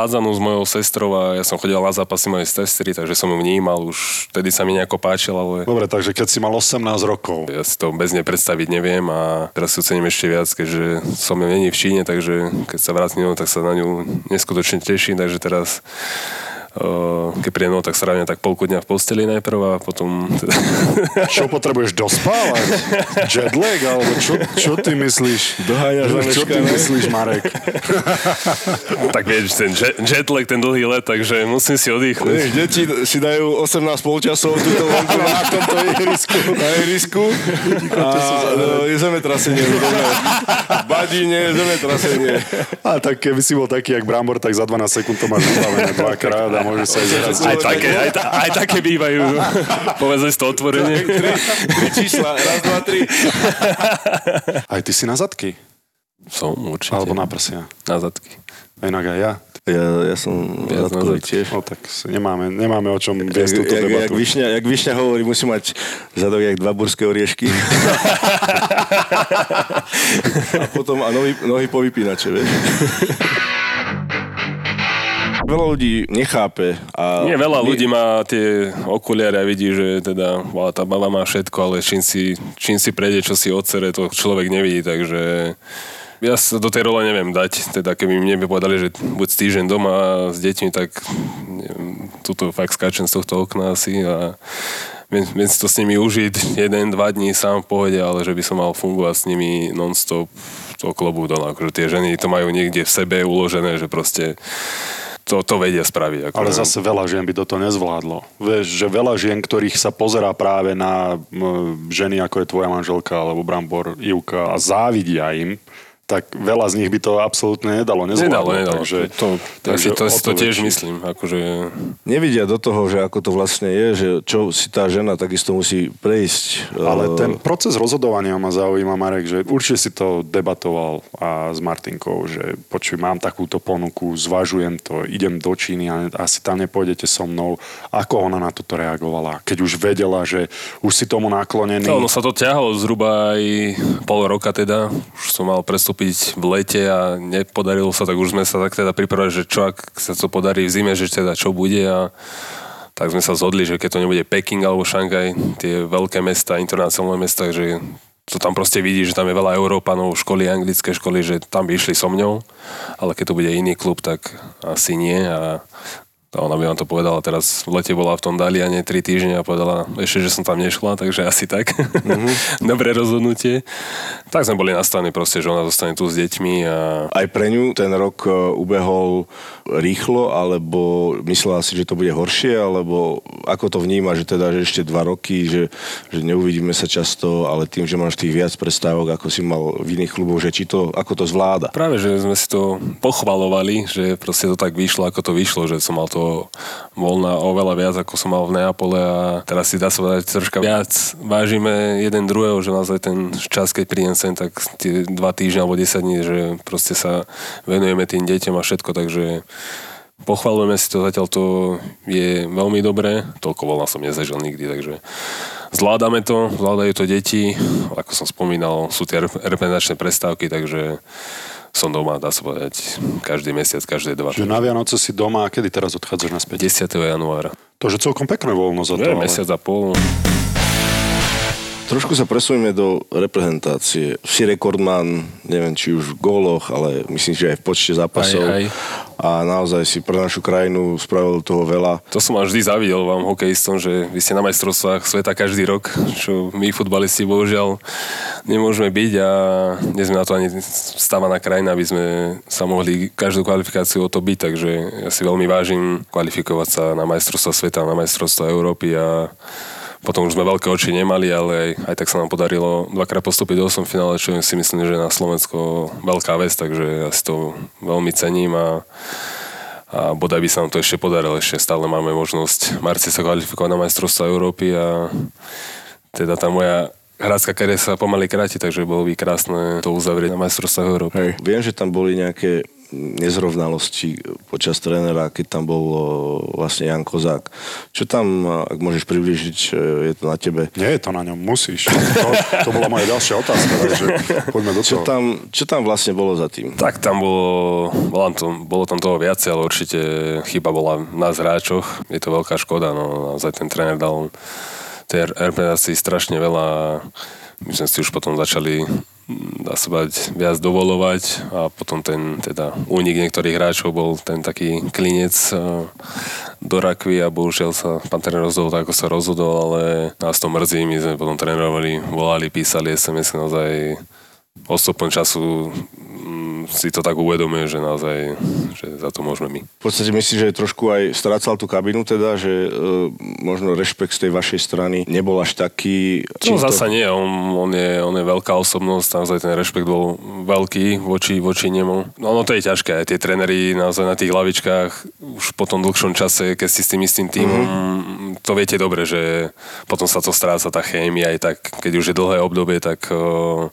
hádzanú s mojou sestrou a ja som chodil na zápasy mojej sestry, takže som ju vnímal, už vtedy sa mi nejako páčil, ale Dobre, takže keď si mal 18 rokov, ja si to bez nej predstaviť neviem a teraz si ju cením ešte viac, keďže som ju není v Číne, takže keď sa vrátim tak sa na ňu neskutočne teším, takže teraz uh, keď prídem domov, tak rávim tak polku dňa v posteli najprv a potom teda, čo potrebuješ dospávať? Jetlag? Alebo čo, čo ty myslíš? Doháňaš Čo ty myslíš, Marek? tak vieš, ten jet, jetlag, ten dlhý let, takže musím si oddychnúť. Vieš, deti si dajú 18 polčasov túto vonku na tomto ihrisku. Na ihrisku. A no, je zemetrasenie. Badine je zemetrasenie. A tak keby si bol taký, jak Brambor, tak za 12 sekúnd to máš vybavené dvakrát a môžeš sa ísť hrať. Aj také, aj, ta, aj také bývajú. Povedzme si to otvorene. Tri, tri čísla. Raz, dva, tri. Aj ty si na zadky? Som určite. Alebo na prsia? na zadky. A inak aj ja. Ja, ja som na zadkový tiež. No tak nemáme, nemáme o čom Jak, viesť túto jak, jak, debatu. Višňa, jak Višňa hovorí, musí mať zadok jak dva burské oriešky. a potom a nohy, nohy po vypínače, vieš. Veľa ľudí nechápe. A Nie, veľa ľudí má tie okuliare a vidí, že teda wow, tá baba má všetko, ale čím si, čím si prejde, čo si odsere, to človek nevidí, takže Ja sa do tej role neviem dať, teda keby mi povedali, že buď týždeň doma s deťmi, tak neviem, tuto fakt skáčem z tohto okna asi a viem, viem si to s nimi užiť jeden, dva dní sám v pohode, ale že by som mal fungovať s nimi non-stop, to klobu dole. Akože tie ženy to majú niekde v sebe uložené, že proste to, to vedia spraviť. Ako Ale zase veľa žien by toto nezvládlo. Vieš, že veľa žien, ktorých sa pozerá práve na ženy, ako je tvoja manželka alebo Brambor, Ivka a závidia im, tak veľa z nich by to absolútne nedalo, nezvládlo. Nedalo, nedalo. Takže, to, takže to, to, to tiež väčší. myslím. Akože... Nevidia do toho, že ako to vlastne je, že čo si tá žena takisto musí prejsť. Ale eh, ten proces rozhodovania ma zaujíma, Marek, že určite si to debatoval a s Martinkou, že počuj, mám takúto ponuku, zvažujem to, idem do Číny a asi tam nepôjdete so mnou. Ako ona na toto reagovala? Keď už vedela, že už si tomu naklonený. No, ono sa to ťahalo zhruba aj pol roka teda. Už som mal prestup nastúpiť v lete a nepodarilo sa, tak už sme sa tak teda pripravili, že čo ak sa to podarí v zime, že teda čo bude a tak sme sa zhodli, že keď to nebude Peking alebo Šanghaj, tie veľké mesta, internacionálne mesta, že to tam proste vidí, že tam je veľa Európanov, školy, anglické školy, že tam by išli so mňou, ale keď to bude iný klub, tak asi nie a a ona by vám to povedala, teraz v lete bola v tom Daliane 3 týždne a povedala ešte, že som tam nešla, takže asi tak. Mm-hmm. Dobré rozhodnutie. Tak sme boli nastavení proste, že ona zostane tu s deťmi. A... Aj pre ňu ten rok e, ubehol rýchlo, alebo myslela si, že to bude horšie, alebo ako to vníma, že teda, že ešte dva roky, že, že neuvidíme sa často, ale tým, že máš tých viac prestávok, ako si mal v iných kluboch, že či to, ako to zvláda? Práve, že sme si to pochvalovali, že proste to tak vyšlo, ako to vyšlo, že som mal to voľná oveľa viac, ako som mal v Neapole a teraz si dá sa povedať troška viac vážime jeden druhého, že naozaj ten čas, keď prídem sem, tak tie dva týždne alebo 10 dní, že proste sa venujeme tým deťom a všetko, takže pochvalujeme si to, zatiaľ to je veľmi dobré, toľko voľna som nezažil nikdy, takže zvládame to, zvládajú to deti, ako som spomínal, sú tie reprezentačné prestávky, takže som doma, dá sa povedať, každý mesiac, každé dva. Že na Vianoce si doma a kedy teraz odchádzaš naspäť? 10. januára. To, že celkom pekné voľno za to. Je, ale... mesiac a pol. Trošku sa presujeme do reprezentácie. Si rekordman, neviem, či už v góloch, ale myslím, že aj v počte zápasov. Aj, aj. A naozaj si pre našu krajinu spravil toho veľa. To som vám vždy zavidel vám hokejistom, že vy ste na majstrovstvách sveta každý rok, čo my futbalisti bohužiaľ nemôžeme byť a nie sme na to ani stávaná krajina, aby sme sa mohli každú kvalifikáciu o to byť, takže ja si veľmi vážim kvalifikovať sa na majstrovstva sveta, na majstrovstva Európy a potom už sme veľké oči nemali, ale aj, aj tak sa nám podarilo dvakrát postúpiť do 8 finále, čo si myslím, že na Slovensko veľká vec, takže ja si to veľmi cením a, a bodaj by sa nám to ešte podarilo. Ešte stále máme možnosť marci sa kvalifikovať na majstrovstvo Európy a teda tá moja hrácka kariéra sa pomaly kráti, takže bolo by krásne to uzavrieť na majstrovstvách Európy. Hej. Viem, že tam boli nejaké nezrovnalosti počas trénera, keď tam bol vlastne Jan Kozák. Čo tam, ak môžeš približiť, je to na tebe? Nie je to na ňom, musíš. To, to bola moja ďalšia otázka, takže poďme do toho. Čo tam, čo tam vlastne bolo za tým? Tak tam bolo, bolo, tam, bolo tam toho viacej, ale určite chyba bola na zráčoch. Je to veľká škoda, no naozaj ten tréner dal tej reprezentácii strašne veľa. My sme si už potom začali dá sa bať, viac dovolovať. A potom ten teda únik niektorých hráčov bol ten taký klinec do rakvy a bohužiaľ sa pán tréner rozhodol tak, ako sa rozhodol, ale nás to mrzí, my sme potom trénovali, volali, písali SMS naozaj odstupom času si to tak uvedomuje, že naozaj že za to môžeme my. V podstate myslím, že trošku aj strácal tú kabinu teda, že e, možno rešpekt z tej vašej strany nebol až taký... No zasa to... nie, on, on, je, on je veľká osobnosť, naozaj ten rešpekt bol veľký voči, voči nemu. No, no to je ťažké, aj tie trenery naozaj na tých hlavičkách už po tom dlhšom čase, keď si s tým istým týmom, mm-hmm. to viete dobre, že potom sa to stráca tá chémia aj tak, keď už je dlhé obdobie, tak uh,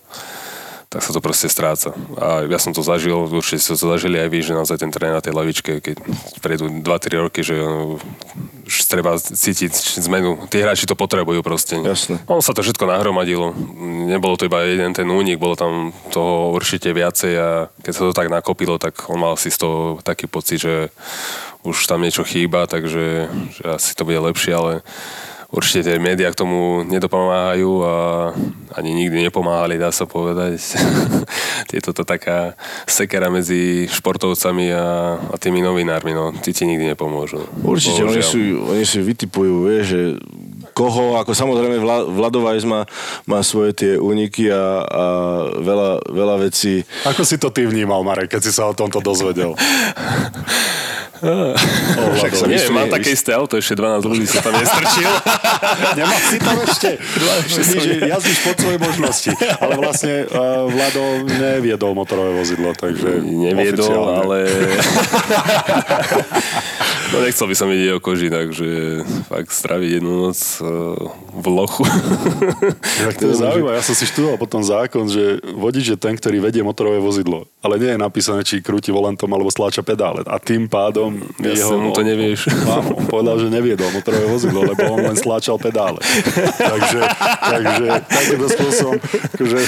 tak sa to proste stráca. A ja som to zažil, určite ste to zažili aj vy, že naozaj ten tréner na tej lavičke, keď prejdú 2-3 roky, že už treba cítiť zmenu. Tí hráči to potrebujú proste. Jasne. On sa to všetko nahromadilo. Nebolo to iba jeden ten únik, bolo tam toho určite viacej a keď sa to tak nakopilo, tak on mal si z toho taký pocit, že už tam niečo chýba, takže že asi to bude lepšie, ale určite tie médiá k tomu nedopomáhajú a ani nikdy nepomáhali, dá sa povedať. je to taká sekera medzi športovcami a, a tými novinármi, no, tí ti nikdy nepomôžu. Určite, oni si, oni si vytipujú, vieš, že koho, ako samozrejme Vladovajs má, má svoje tie úniky a, a veľa, veľa vecí. Ako si to ty vnímal, Marek, keď si sa o tomto dozvedel? Však som neviem, mám také isté auto, ešte 12 ľudí sa tam nestrčil. Nemá si tam ešte? že jazdíš pod svoje možnosti. Ale vlastne uh, Vlado neviedol motorové vozidlo, takže Neviedol, oficiálne. ale... no nechcel by som vidieť o koži, takže fakt straviť jednu noc uh, v lochu. Tak to je zaujímavé. Ja som si študoval potom zákon, že vodič je ten, ktorý vedie motorové vozidlo. Ale nie je napísané, či krúti volantom alebo stláča pedále. A tým pádom ja jeho... to nevieš. Áno, on povedal, že neviedol motorové vozidlo, lebo on len stláčal pedále. takže, takže takýmto spôsobom, akože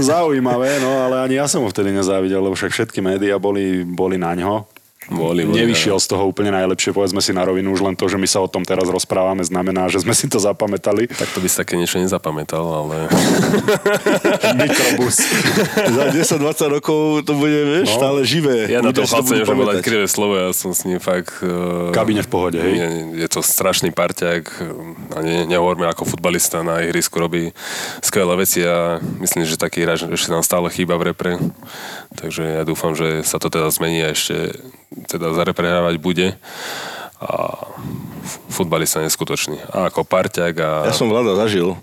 zaujímavé, no ale ani ja som ho vtedy nezávidel, lebo však všetky médiá boli, boli na ňo boli, boli, nevyšiel z toho úplne najlepšie, povedzme si na rovinu, už len to, že my sa o tom teraz rozprávame, znamená, že sme si to zapamätali. Tak to by si také niečo nezapamätal, ale... Mikrobus. Za 10-20 rokov to bude, vieš, no. stále živé. Ja na to chlapce nemôžem povedať krivé slovo, ja som s ním fakt... Uh, Kabine v pohode, hej? Je, je to strašný parťák a ne, nehovorme ako futbalista na ihrisku robí skvelé veci a myslím, že taký hráč ešte nám stále chýba v repre. Takže ja dúfam, že sa to teda zmení a ešte teda zareprehrávať bude a futbalista neskutočný. A ako parťák a... Ja som Vlada zažil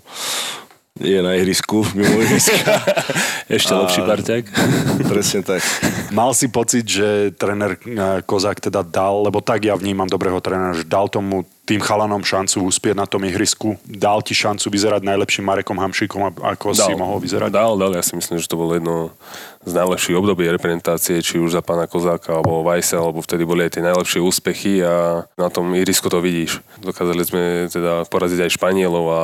je na ihrisku, mimo ihriska. Ešte a... lepší parťák. Presne tak. Mal si pocit, že tréner eh, Kozák teda dal, lebo tak ja vnímam dobrého trénera, že dal tomu tým chalanom šancu uspieť na tom ihrisku, dal ti šancu vyzerať najlepším Marekom Hamšikom, ako dal, si mohol vyzerať? Dal, dal, ja si myslím, že to bolo jedno z najlepších období reprezentácie, či už za pána Kozáka alebo Vajsa, alebo vtedy boli aj tie najlepšie úspechy a na tom ihrisku to vidíš. Dokázali sme teda poraziť aj Španielov a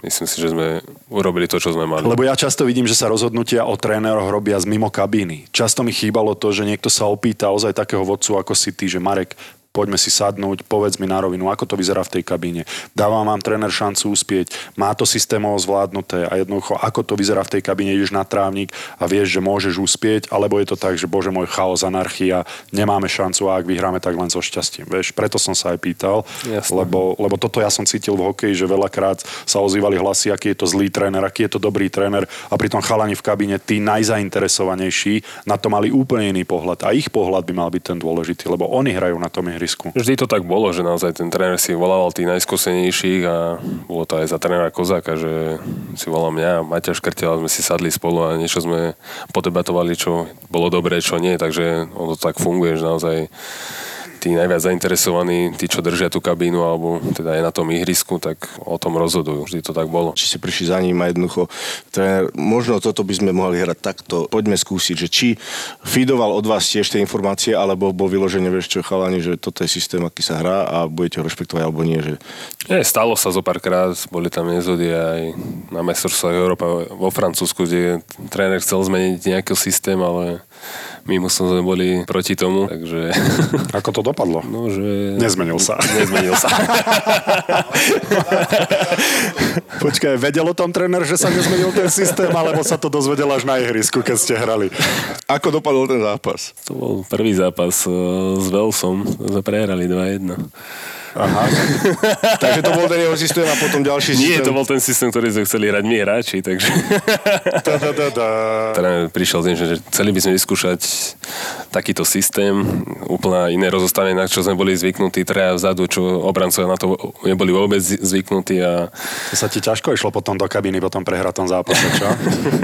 myslím si, že sme urobili to, čo sme mali. Lebo ja často vidím, že sa rozhodnutia o tréneroch robia z mimo kabíny. Často mi chýbalo to, že niekto sa opýta ozaj takého vodcu ako si ty, že Marek, poďme si sadnúť, povedz mi na rovinu, ako to vyzerá v tej kabíne. Dáva vám tréner šancu uspieť, má to systémovo zvládnuté a jednoducho, ako to vyzerá v tej kabíne, ideš na trávnik a vieš, že môžeš uspieť, alebo je to tak, že bože môj chaos, anarchia, nemáme šancu a ak vyhráme, tak len so šťastím. Vieš, preto som sa aj pýtal, lebo, lebo toto ja som cítil v hokeji, že veľakrát sa ozývali hlasy, aký je to zlý tréner, aký je to dobrý tréner a pritom chalani v kabíne, tí najzainteresovanejší, na to mali úplne iný pohľad a ich pohľad by mal byť ten dôležitý, lebo oni hrajú na tom ihrisku. Vždy to tak bolo, že naozaj ten tréner si volával tých najskúsenejších a bolo to aj za trénera Kozáka, že si volal mňa a Maťa Škrtela, sme si sadli spolu a niečo sme podebatovali, čo bolo dobré, čo nie, takže ono to tak funguje, že naozaj tí najviac zainteresovaní, tí, čo držia tú kabínu alebo teda aj na tom ihrisku, tak o tom rozhodujú. Vždy to tak bolo. Či si prišli za ním a jednoducho tréner, možno toto by sme mohli hrať takto. Poďme skúsiť, že či feedoval od vás tiež tie informácie, alebo bol vyložený, vieš čo, chalani, že toto je systém, aký sa hrá a budete ho rešpektovať alebo nie. Že... Nie, stalo sa zo párkrát, boli tam nezhody aj na mestrovstvách Európa vo Francúzsku, kde tréner chcel zmeniť nejaký systém, ale my musím sme boli proti tomu, takže... Ako to dopadlo? No, že... Nezmenil sa. Nezmenil sa. Počkaj, vedel o tom tréner, že sa nezmenil ten systém, alebo sa to dozvedel až na ihrisku, keď ste hrali? Ako dopadol ten zápas? To bol prvý zápas eh, s Velsom. Sme prehrali 2-1. Aha. takže to bol ten jeho systém a potom ďalší systém. Nie, to bol ten systém, ktorý sme chceli hrať my hráči, takže... da, da, da, da. Teda prišiel tým, že chceli by sme vyskúšať takýto systém, úplne iné rozostavenie, na čo sme boli zvyknutí, traja vzadu, čo obrancovia na to neboli vôbec zvyknutí a... To sa ti ťažko išlo potom do kabíny po tom prehratom zápase, čo?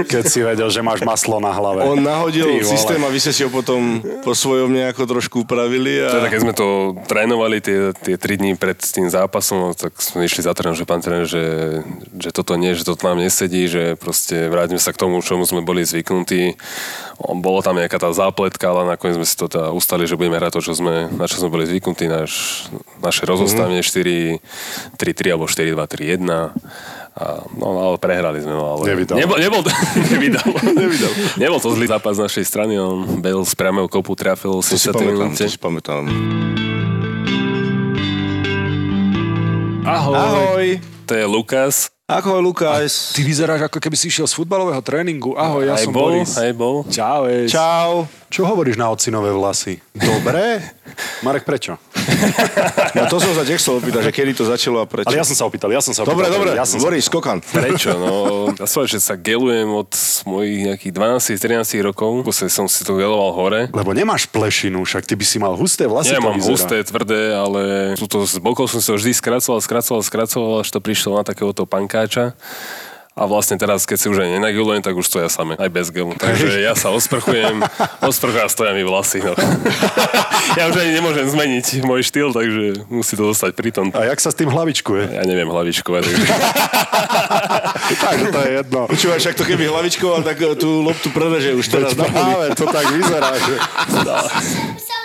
Keď si vedel, že máš maslo na hlave. On nahodil Ty, systém a vy ste si ho potom po svojom nejako trošku upravili. A... Teda keď sme to trénovali tie, tie tri dní pred tým zápasom, tak sme išli za tréner, že pán tréner, že, že toto nie, že toto nám nesedí, že proste vráťme sa k tomu, čomu sme boli zvyknutí. Bolo tam nejaká tá zápletka, ale nakoniec sme si to teda ustali, že budeme hrať to, čo sme, na čo sme boli zvyknutí, naš, naše rozostavenie mm-hmm. 4-3-3 alebo 4-2-3-1. A, no, ale prehrali sme. No, ale nevydal. Nebol, nebol, to, nevydal. nevydal. nebol to zlý zápas z našej strany. On bel z priamého kopu, trafil 80 minúte. To si pamätám. Ahoj. Ahoj. To je Lukas. Ahoj, Lukáš. Ty vyzeráš, ako keby si išiel z futbalového tréningu. Ahoj, ja aj som bol, Boris. aj bol. Čau. Čau. Čo hovoríš na ocinové vlasy? Dobre? Marek, prečo? No to som sa tiež chcel opýtať, že kedy to začalo a prečo. Ale ja som sa opýtal, ja som sa Dobre, opýtal. dobre, Ja som sa... Boris, skokan. Prečo? No, ja som, že sa gelujem od mojich nejakých 12-13 rokov. Kuse som si to geloval hore. Lebo nemáš plešinu, však ty by si mal husté vlasy. Ja mám vyzerá. husté, tvrdé, ale túto z bokov som si to vždy skracoval, skracoval, skracoval, až to prišlo na takéhoto pankáča. A vlastne teraz, keď si už aj nenagilujem, tak už stoja same, aj bez gelu. Takže ja sa osprchujem, osprchujem a stoja mi vlasy. No. ja už ani nemôžem zmeniť môj štýl, takže musí to dostať pri tom. A jak sa s tým hlavičkuje? Ja neviem hlavičkovať, takže Takže to je jedno. Počúvaj, však to keby hlavičkoval, tak tú loptu prereže už teraz. Práve, to tak vyzerá, že... by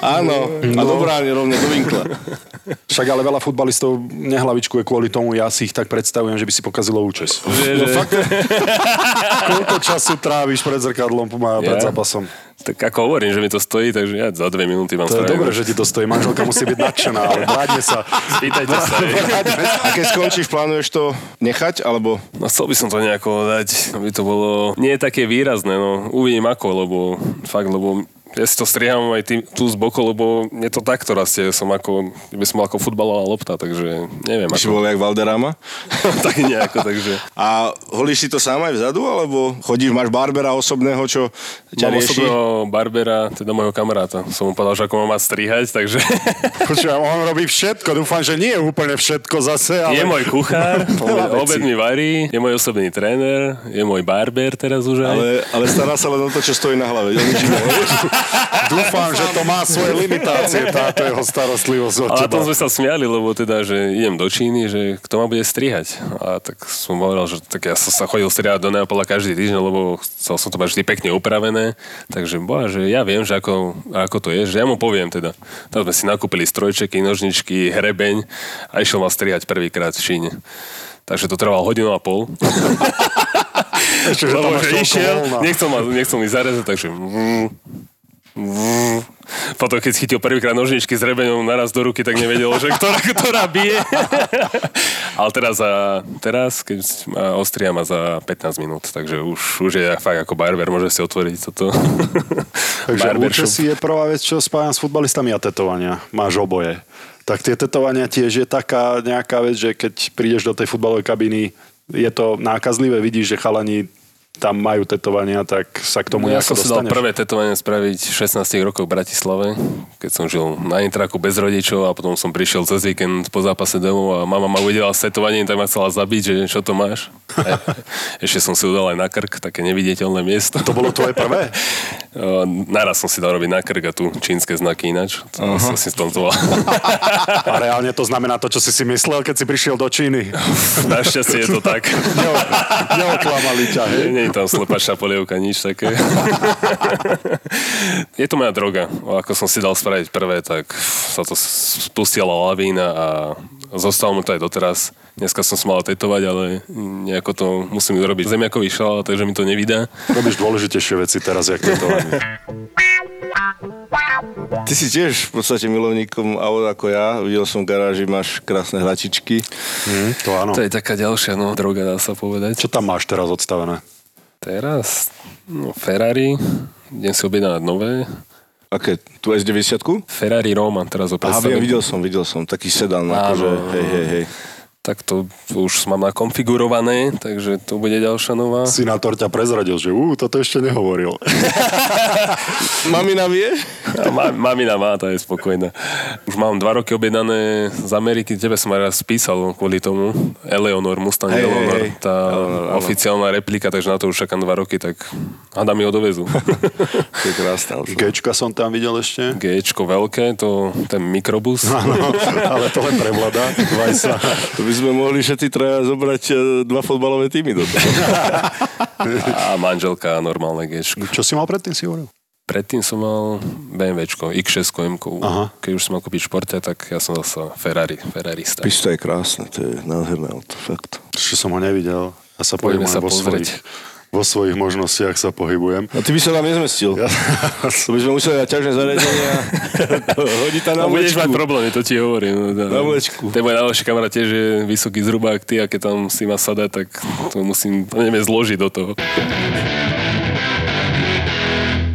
Áno, a dobráne rovne do vinkla. Však ale veľa futbalistov nehlavičkuje kvôli tomu, ja si ich tak predstavujem, že by si pokazilo účes. že, že, Koľko času tráviš pred zrkadlom a pred Ja? zápasom? tak ako hovorím, že mi to stojí, takže ja za dve minúty mám To je dobré, že ti to stojí. Manželka musí byť nadšená, ale vráťme sa. Spýtajte sa. A keď skončíš, plánuješ to nechať, alebo... No chcel by som to nejako dať, aby to bolo nie také výrazné, no uvidím ako, lebo fakt, lebo ja si to striham aj tým, tu z boku, lebo mne to takto rastie, som ako, by som mal ako futbalová lopta, takže neviem Si ako. bol jak Valderama? tak nejako, takže. A holíš si to sám aj vzadu, alebo chodíš, máš barbera osobného, čo ťa Mám rieši? osobného barbera, teda môjho kamaráta. Som mu povedal, že ako mám mať strihať, takže Počujem, on robí všetko. Dúfam, že nie je úplne všetko zase, ale... je môj kuchár, obed mi varí, je môj osobný tréner, je môj barber teraz už aj. Ale, ale stará sa len o to, čo stojí na hlave. Nič iné. Dúfam, že to má svoje limitácie, táto jeho starostlivosť od A teba. tom sme sa smiali, lebo teda, že idem do Číny, že kto ma bude strihať. A tak som povedal, že tak ja som sa chodil strihať do Neapola každý týždeň, lebo chcel som to mať vždy pekne upravené. Takže boha, že ja viem, že ako, ako to je, že ja mu poviem teda. Tam sme si nakúpili strojčeky, nožničky, hrebeň a išiel ma strihať prvýkrát v Číne. Takže to trvalo hodinu a pol. Ešte, že to Lebo že išiel, voľna. nechcel, ma, nechcel mi zarezať, takže... mm. Potom, keď chytil prvýkrát nožničky s rebeňom naraz do ruky, tak nevedel, že ktorá, ktorá bije. Ale teraz, za, teraz keď ma ostria ma za 15 minút, takže už, už je fakt ako barber, môže si otvoriť toto. Takže si je prvá vec, čo spájam s futbalistami a tetovania. Máš oboje. Tak tie tetovania tiež je taká nejaká vec, že keď prídeš do tej futbalovej kabiny, je to nákazlivé, vidíš, že chalani tam majú tetovania, tak sa k tomu No, ja nejako som si dal dostaneš. prvé tetovanie spraviť v 16 rokoch v Bratislave, keď som žil na intraku bez rodičov a potom som prišiel cez víkend po zápase domov a mama ma uvidela s tetovaním, tak ma chcela zabiť, že čo to máš. A ešte som si udal aj na krk, také neviditeľné miesto. To bolo tvoje prvé? Naraz som si dal robiť na krk a tu čínske znaky ináč. To uh-huh. som si stontoval. A reálne to znamená to, čo si si myslel, keď si prišiel do Číny. Našťastie je to tak. Neo- Neoklamali ťa, hej? Nie je tam slepačná polievka, nič také. je to moja droga. Ako som si dal spraviť prvé, tak sa to spustila lavína a zostalo mu to aj doteraz. Dneska som sa mal tetovať, ale nejako to musím urobiť. Zemiakový šal, takže mi to nevydá. Robíš dôležitejšie veci teraz, jak tetovanie. Ty si tiež v podstate milovníkom aut ako ja. Videl som v garáži, máš krásne hračičky. Hm, to áno. To je taká ďalšia no, droga, dá sa povedať. Čo tam máš teraz odstavené? Teraz? No, Ferrari. Idem si objednávať nové. Aké? Tu S90? Ferrari Roman teraz ho Aha, viem, videl som, videl som. Taký sedan, Áno. akože, hej, hej, hej. Tak to už mám nakonfigurované, takže to bude ďalšia nová. Sinátor ťa prezradil, že ú, toto ešte nehovoril. Mamina vie? A má, mamina má, tá je spokojná. Už mám dva roky objednané z Ameriky, tebe som aj raz písal kvôli tomu. Eleonor, Mustang hej, Eleonor, hej. tá Eleonor, áno. oficiálna replika, takže na to už čakám dva roky, tak hada mi ho dovezú. To je krásne. Gčka som tam videl ešte. Gčko veľké, to ten mikrobus. Áno, ale to len prevlada. Vajsa. To by sme mohli všetci traja zobrať e, dva fotbalové týmy do toho. A manželka normálne Gčko. Čo si mal predtým, si hovoril? Predtým som mal BMWčko, X6 m. Keď už som mal kúpiť športe, tak ja som zase Ferrari, Ferrarista. Pista je krásne, to je nádherné auto, fakt. Ešte som ho nevidel. Ja sa aj sa pozrieť. svojich vo svojich možnostiach sa pohybujem. A ty by sa tam nezmestil. Ja. To by sme museli dať ťažné zariadenie a hodiť tam na No, budeš mať problémy, to ti hovorím. No, Na mlečku. Ten môj najlepší kamarát tiež je vysoký zhruba ako ty a keď tam si ma sadať, tak to musím, to neviem, zložiť do toho.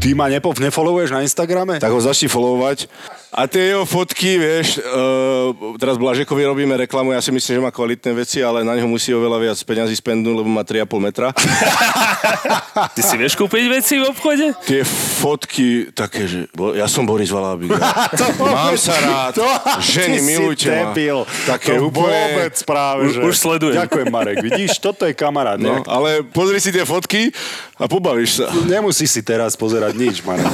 Ty ma nepo, nefollowuješ na Instagrame? Tak ho začni followovať. A tie jeho fotky, vieš, uh, teraz Blažekovi robíme reklamu, ja si myslím, že má kvalitné veci, ale na neho musí oveľa viac peňazí spendnúť, lebo má 3,5 metra. Ty si vieš kúpiť veci v obchode? Tie fotky také, že bo- ja som Boris Valábik. Mám sa rád, ženy, ty si milujte ma. Také to úplne... vôbec práve, Už- že... už sledujem. Ďakujem, Marek. Vidíš, toto je kamarát. No, No. ale pozri si tie fotky a pobavíš sa. Nemusíš si teraz pozerať nič, Marek.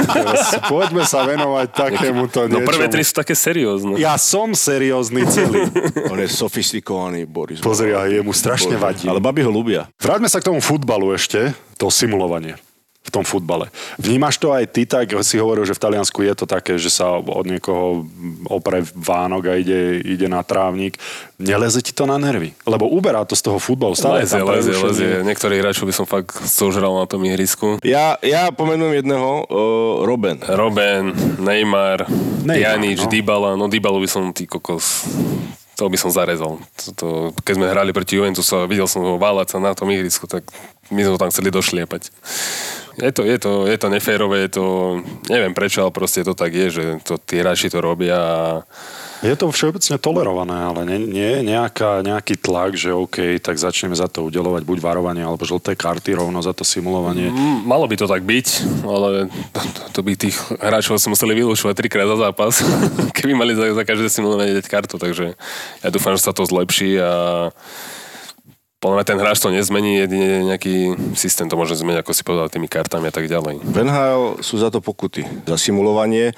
Poďme sa venovať takémuto No niečomu. prvé tri sú také seriózne. Ja som seriózny celý. On je sofistikovaný Boris. Pozri, a jemu strašne vadí. Ale baby ho ľúbia. Vráťme sa k tomu futbalu ešte, to simulovanie v tom futbale. Vnímaš to aj ty tak, si hovoril, že v Taliansku je to také, že sa od niekoho opre Vánok a ide, ide na trávnik. Neleze ti to na nervy? Lebo uberá to z toho futbalu. Stále Lezie, lezie, lezie. Niektorých hráčov by som fakt zožral na tom ihrisku. Ja, ja pomenujem jedného, uh, Roben. Robben, Neymar, Neymar, Pjanic, no. Dybala. No Dybalu by som, ty kokos, to by som zarezal. To, keď sme hrali proti Juventusu a videl som ho váľať sa na tom ihrisku, tak my sme ho tam chceli došliepať. Je to, je to, je to neférové, je to, neviem prečo, ale proste to tak je, že to, tí hráči to robia a Je to všeobecne tolerované, ale nie, nie je nejaká, nejaký tlak, že OK, tak začneme za to udelovať buď varovanie alebo žlté karty rovno za to simulovanie. Mm, Malo by to tak byť, ale to, to, to by tých hráčov si museli vylúšovať trikrát za zápas, keby mali za, za každé simulovanie dať kartu, takže ja dúfam, že sa to zlepší a podľa mňa ten hráč to nezmení, jedine nejaký systém to môže zmeniť, ako si povedal, tými kartami a tak ďalej. V NHL sú za to pokuty. Za simulovanie. E,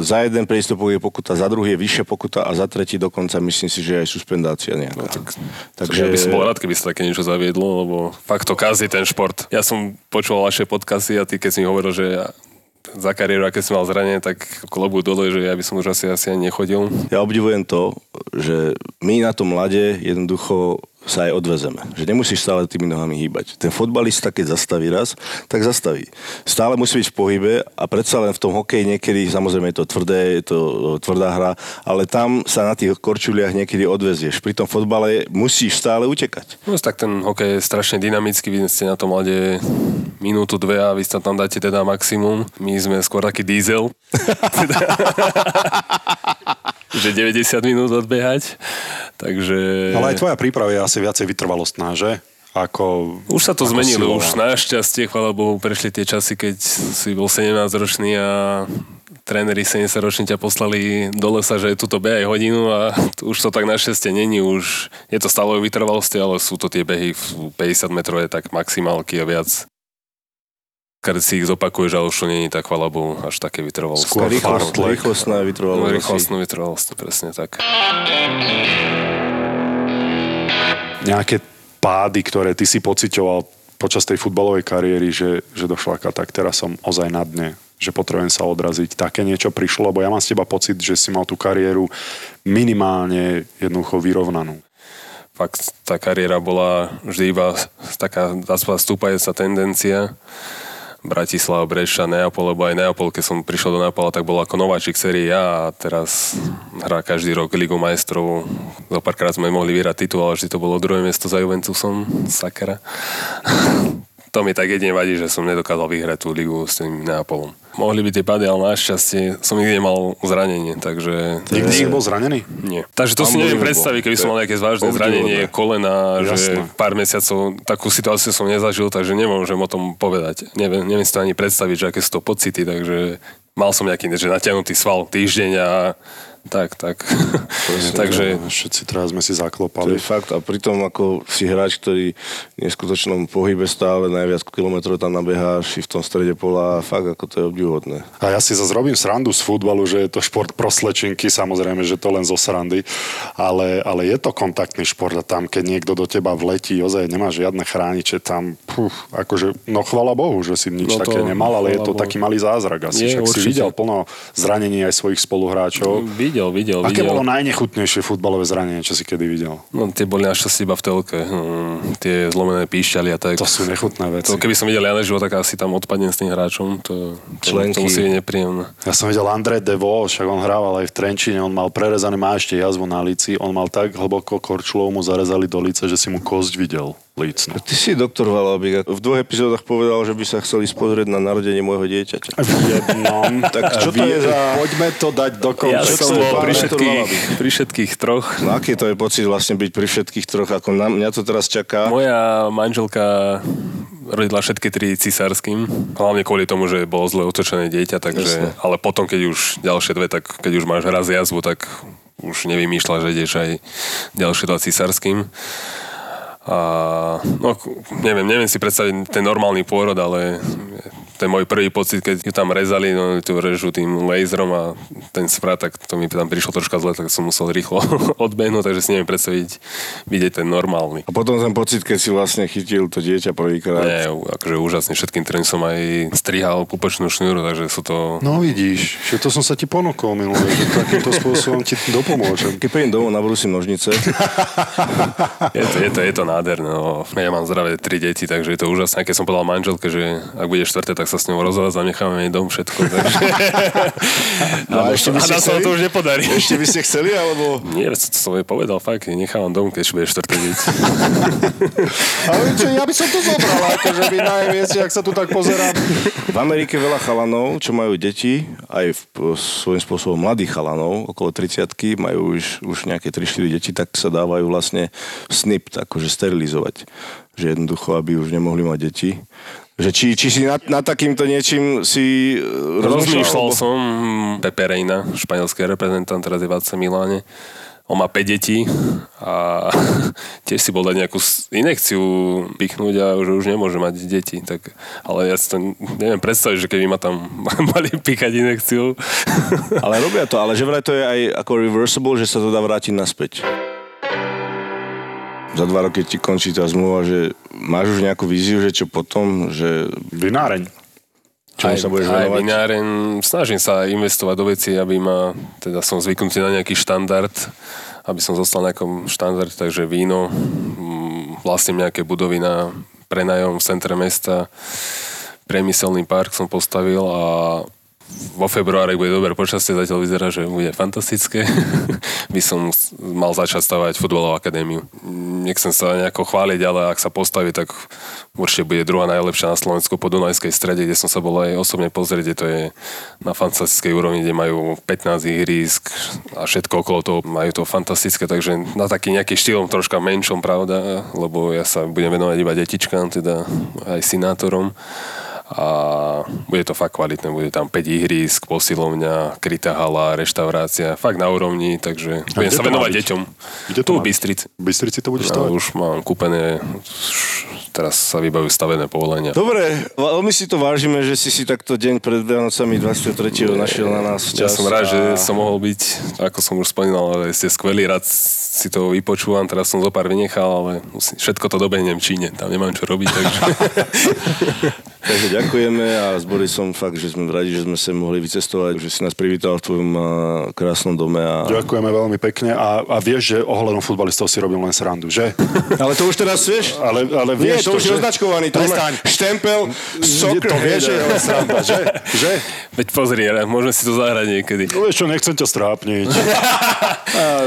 Za jeden prístupok je pokuta, za druhý je vyššia pokuta a za tretí dokonca myslím si, že aj suspendácia nejaká. No, tak, Takže ja by som bol rád, keby sa také niečo zaviedlo, lebo fakt to kazí ten šport. Ja som počúval vaše podcasty a ty keď si mi hovoril, že ja za kariéru, aké som mal zranenie, tak klobu dole, že ja by som už asi, asi ani nechodil. Ja obdivujem to, že my na tom mlade jednoducho sa aj odvezeme. Že nemusíš stále tými nohami hýbať. Ten fotbalista, keď zastaví raz, tak zastaví. Stále musí byť v pohybe a predsa len v tom hokeji niekedy, samozrejme je to tvrdé, je to e, tvrdá hra, ale tam sa na tých korčuliach niekedy odvezieš. Pri tom fotbale musíš stále utekať. No tak ten hokej je strašne dynamický, vy ste na tom mlade minútu, dve a vy sa tam dáte teda maximum. My sme skôr taký diesel. že 90 minút odbehať. Takže... Ale aj tvoja príprava je asi viacej vytrvalostná, že? Ako, Už sa to ako zmenilo, silová. už našťastie, chvála Bohu, prešli tie časy, keď si bol 17 ročný a tréneri 70 roční ťa poslali do lesa, že tuto behaj hodinu a už to tak našťastie není, už je to stále o vytrvalosti, ale sú to tie behy v 50 metrov je tak maximálky a viac. Keď si ich zopakuješ, ale už to není tak, chvála Bohu, až také vytrvalosti. Skôr track. rýchlostná No, vytrvalosť. rýchlostnú vytrvalosť, presne tak. nejaké pády, ktoré ty si pocitoval počas tej futbalovej kariéry, že, že do šlaka, tak teraz som ozaj na dne, že potrebujem sa odraziť. Také niečo prišlo, lebo ja mám z teba pocit, že si mal tú kariéru minimálne jednoducho vyrovnanú. fakt tá kariéra bola vždy iba taká stúpajúca tendencia. Bratislava, Breša, Neapol, lebo aj Neapol, keď som prišiel do Neapola, tak bol ako nováčik série A a teraz hrá každý rok Ligu majstrov. Zo párkrát sme mohli vyhrať titul, ale vždy to bolo druhé miesto za Juventusom, sakra. To mi tak jedine vadí, že som nedokázal vyhrať tú ligu s tým Neapolom. Mohli by tie pady, ale našťastie som nikdy nemal zranenie, takže... Nikdy si bol zranený? Nie. Takže to si neviem predstaviť, keby som mal nejaké vážne zranenie kolena, že Jasné. pár mesiacov takú situáciu som nezažil, takže nemôžem o tom povedať. Neviem, neviem si to ani predstaviť, že aké sú to pocity, takže mal som nejaký že natiahnutý sval týždeň a tak, tak. takže Všetci teraz sme si To zaklopali. je fakt. A pritom ako si hráč, ktorý v neskutočnom pohybe stále najviac kilometrov tam nabeháš, si v tom strede pola a fakt ako to je obdivuhodné. A ja si zase robím srandu z futbalu, že je to šport pro slečinky, samozrejme, že to len zo srandy, ale, ale je to kontaktný šport a tam, keď niekto do teba vletí, ozaj nemá žiadne chrániče, tam, puf, akože, no chvala Bohu, že si nič No to- také nemal, ale je to Bohu. taký malý zázrak asi. Je, Však si určite. videl plno zranení aj svojich spoluhráčov. Videl, videl, Aké videl. bolo najnechutnejšie futbalové zranenie, čo si kedy videl? No tie boli našťastie iba v telke. Mm, tie zlomené píšťaly a tak. To sú nechutné veci. To, keby som videl ja život, tak asi tam odpadnem s tým hráčom. To, to, Členky. to musí byť nepríjemné. Ja som videl André Devo, však on hrával aj v Trenčine, on mal prerezané, má ešte jazvu na líci, on mal tak hlboko korčulou mu zarezali do líca, že si mu kosť videl lícnu. Ty si doktor Valabik. V dvoch epizódach povedal, že by sa chcel ísť pozrieť na narodenie môjho dieťaťa. V jednom. Tak čo to je za- Poďme to dať do Ja konca. som bol pán pri všetkých, pri všetkých troch. No aký to je pocit vlastne byť pri všetkých troch, ako na mňa to teraz čaká. Moja manželka rodila všetky tri cisárským, hlavne kvôli tomu, že bolo zle otočené dieťa, takže, ale potom, keď už ďalšie dve, tak keď už máš raz jazvu, tak už nevymýšľa, že ideš aj ďalšie dva cisárským. A no, neviem, neviem si predstaviť ten normálny pôrod, ale ten môj prvý pocit, keď ju tam rezali, no tu režu tým laserom a ten sprat, tak to mi tam prišlo troška zle, tak som musel rýchlo odbehnúť, takže si neviem predstaviť vidieť ten normálny. A potom ten pocit, keď si vlastne chytil to dieťa prvýkrát. Nie, akože úžasne, všetkým tým som aj strihal pupočnú šnúru, takže sú to... No vidíš, že to som sa ti ponúkol minulé, že takýmto spôsobom ti dopomôžem. Keď prídem domov, nabrúsim nožnice. Je to, je to, je to nádherné. No. Ja mám zdravé tri deti, takže je to úžasné. Keď som povedal manželke, že ak bude štvrté, tak sa s ňou rozhodať, zanecháme jej dom, všetko. Takže... No a ešte by a ste sa to už nepodarí. Ešte by ste chceli, alebo... Nie, to som jej povedal, fakt, nechávam dom, keď bude štvrté dieťa. Ale čo, ja by som to zobral, akože vy na mieste, ak sa tu tak pozerám. V Amerike veľa chalanov, čo majú deti, aj v, svojím spôsobom mladých chalanov, okolo 30 majú už, už nejaké 3-4 deti, tak sa dávajú vlastne snip, akože sterilizovať. Že jednoducho, aby už nemohli mať deti. Že či, či si nad, nad takýmto niečím si e, Rozmýšľal alebo- som, Pepe Reina, španielský reprezentant, teraz je v AC Miláne. On má 5 detí a tiež si bol dať nejakú inekciu pichnúť a že už nemôže mať deti. Tak, ale ja si to neviem predstaviť, že keby ma tam mali píchať inekciu. Ale robia to, ale že vraj to je aj ako reversible, že sa to dá vrátiť naspäť. Za dva roky ti končí tá zmluva, že máš už nejakú víziu, že čo potom, že Vináreň. čomu sa budeš aj venovať? vináren, snažím sa investovať do veci, aby ma, teda som zvyknutý na nejaký štandard, aby som zostal na nejakom štandarde, takže víno, vlastne nejaké budovy na prenajom v centre mesta, priemyselný park som postavil a vo februári bude dobré počasie, zatiaľ vyzerá, že bude fantastické. by som mal začať stavať futbalovú akadémiu. Nechcem sa nejako chváliť, ale ak sa postaví, tak určite bude druhá najlepšia na Slovensku po Dunajskej strede, kde som sa bol aj osobne pozrieť, to je na fantastickej úrovni, kde majú 15 ihrisk a všetko okolo toho majú to fantastické, takže na taký nejaký štýlom troška menšom, pravda, lebo ja sa budem venovať iba detičkám, teda aj synátorom a bude to fakt kvalitné, bude tam 5 ihrisk, posilovňa, krytá hala, reštaurácia, fakt na úrovni, takže budem kde sa venovať deťom. Kde to tu v Bystrici. V Bystrici to budeš No, stavať? už mám kúpené, teraz sa vybavujú stavené povolenia. Dobre, veľmi si to vážime, že si si takto deň pred Vianocami 23. našiel na nás Ja čas. som rád, a- že som mohol byť, ako som už spomínal, ale ste skvelí, rád si to vypočúvam, teraz som zo pár vynechal, ale všetko to dobehnem v Číne, tam nemám čo robiť, takže Takže ďakujeme a s Borisom fakt, že sme radi, že sme sa mohli vycestovať, že si nás privítal v tvojom krásnom dome. A... Ďakujeme veľmi pekne a, a vieš, že ohľadom futbalistov si robím len srandu, že? Ale to už teraz vieš? Ale, ale Nie, vieš to už je že- označkovaný. To Prestaň. štempel soccer To vieš, že je len sranda, že? že? veď pozri, ale môžeme si to zahrať niekedy. No vieš čo, nechcem ťa strápniť.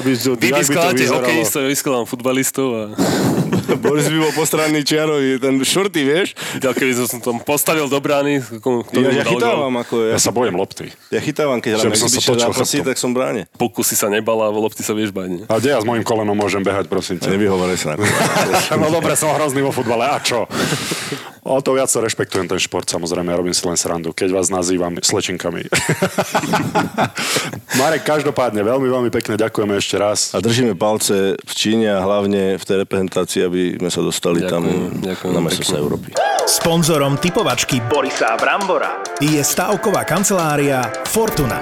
To, Vy to vyskladáte hokejistov, ja vyskladám futbalistov a Boris by bol postranný čiarový, ten šorty, vieš? ja keby som tam postavil do brány, kto Ja, ja chytávam, ako ja, Ja sa bojím lopty. ja chytávam, keď hráme točil zápasy, tak som v bráne. Puku si sa nebala, a lopty sa vieš nie? A kde ja s mojim kolenom môžem behať, prosím ťa? Nevyhovoraj sa na to. No dobre, som hrozný vo futbale, a čo? O to viac sa rešpektujem ten šport, samozrejme, ja robím si len srandu, keď vás nazývam slečinkami. Marek, každopádne, veľmi, veľmi pekne ďakujeme ešte raz. A držíme palce v Číne a hlavne v tej reprezentácii, aby sme sa dostali Ďakujem, tam ďakujem na mestrovstvá Európy. Sponzorom typovačky Borisa Brambora je stavková kancelária Fortuna.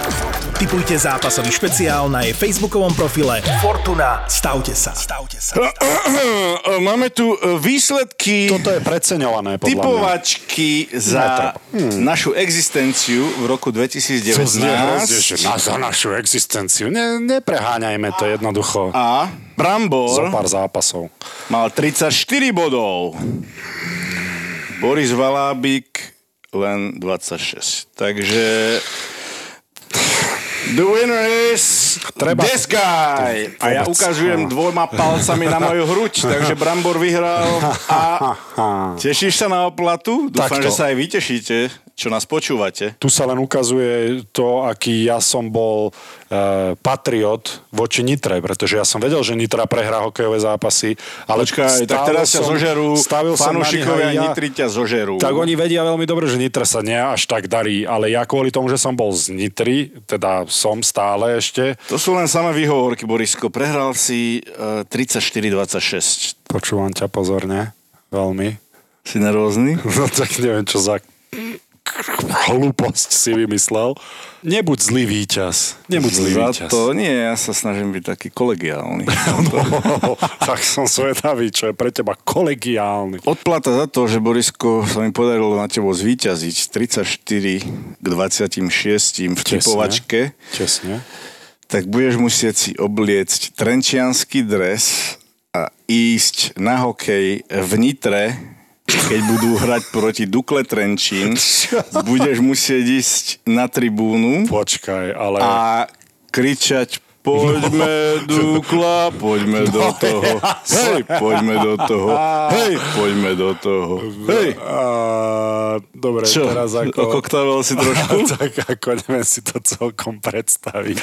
Typujte zápasový špeciál na jej facebookovom profile Fortuna. Stavte sa. Stavte sa. Máme tu e, výsledky Toto je preceňované, podľa mňa. typovačky za našu existenciu v roku To znie hrozne, že 2019. na, za našu existenciu. Ne, nepreháňajme to jednoducho. A Zo Brambor pár zápasov. mal 34 bodov. Boris Valábik len 26. Takže The winner is Treba- this guy. A ja ukazujem dvoma palcami na moju hruď, takže Brambor vyhral a tešíš sa na oplatu? Dúfam, Takto. že sa aj vy tešíte, čo nás počúvate. Tu sa len ukazuje to, aký ja som bol uh, patriot voči Nitre, pretože ja som vedel, že Nitra prehrá hokejové zápasy, ale Počkaj, tak teraz ťa som- zožerú, som na fanúšikovia ja. Nitry ťa zožerú. Tak oni vedia veľmi dobre, že Nitra sa nie až tak darí, ale ja kvôli tomu, že som bol z Nitry, teda som stále ešte, To sú len samé výhovorky, Borisko. Prehral si uh, 34-26. počúvam ťa pozorne, veľmi. Si nervózny? No tak neviem, čo za hlúposť si vymyslel. Nebuď zlý víťaz. Nebuď zlý Za víťaz. to nie, ja sa snažím byť taký kolegiálny. No, tak som svetavý, čo je pre teba kolegiálny. Odplata za to, že Borisko sa mi podarilo na tebo zvíťaziť 34 k 26 v typovačke, Česne. tak budeš musieť si obliecť trenčiansky dres a ísť na hokej v Nitre, keď budú hrať proti Dukle Trenčín, budeš musieť ísť na tribúnu Počkaj, ale... a kričať Poďme, Dukla, poďme do toho. Hej, poďme do toho. Hej, poďme do toho. Hej. A, dobre, Čo? teraz ako... Okoktavel si trošku? tak ako neviem si to celkom predstaviť.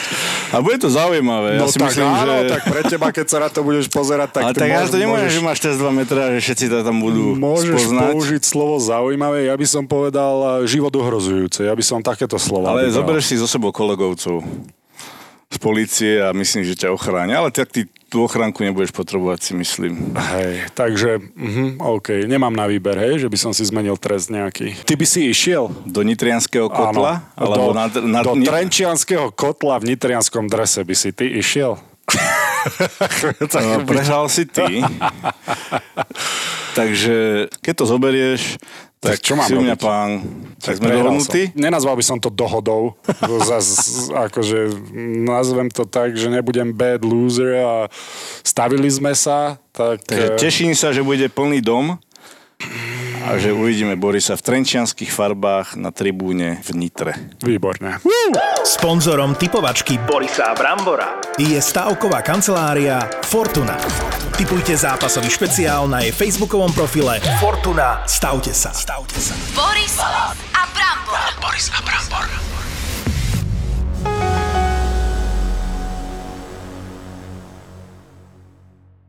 A bude to zaujímavé. Ja no si tak myslím, áno, že... tak pre teba, keď sa na to budeš pozerať, tak Ale tak ja to nemôžem, môžeš, že máš test 2 metra, že všetci to tam budú môžeš spoznať. použiť slovo zaujímavé. Ja by som povedal eh, život ohrozujúce. Ja by som takéto slova Ale vybral. zoberieš si zo sebou kolegovcov z policie a myslím, že ťa ochránia. Ale tak ty tú ochránku nebudeš potrebovať, si myslím. Hej, takže, uh-huh, OK, nemám na výber, hej, že by som si zmenil trest nejaký. Ty by si išiel? Do nitrianského kotla? Áno, alebo do, na, na, do trenčianského kotla v nitrianskom drese by si ty išiel? tak No, prehral si ty. Takže keď to zoberieš, tak, Tak čo mám si u mňa robiť? pán. Tak sme Prehral dohodnutí? Nenazval by som to dohodou. Zas, akože nazvem to tak, že nebudem bad loser a stavili sme sa. Tak, Takže eh, teším sa, že bude plný dom a že uvidíme Borisa v trenčianských farbách na tribúne v Nitre. Výborne. Sponzorom typovačky Borisa Brambora je stavková kancelária Fortuna. Typujte zápasový špeciál na jej facebookovom profile Fortuna. Stavte sa. Stavte sa. Boris a Brambor. Boris a Brambor.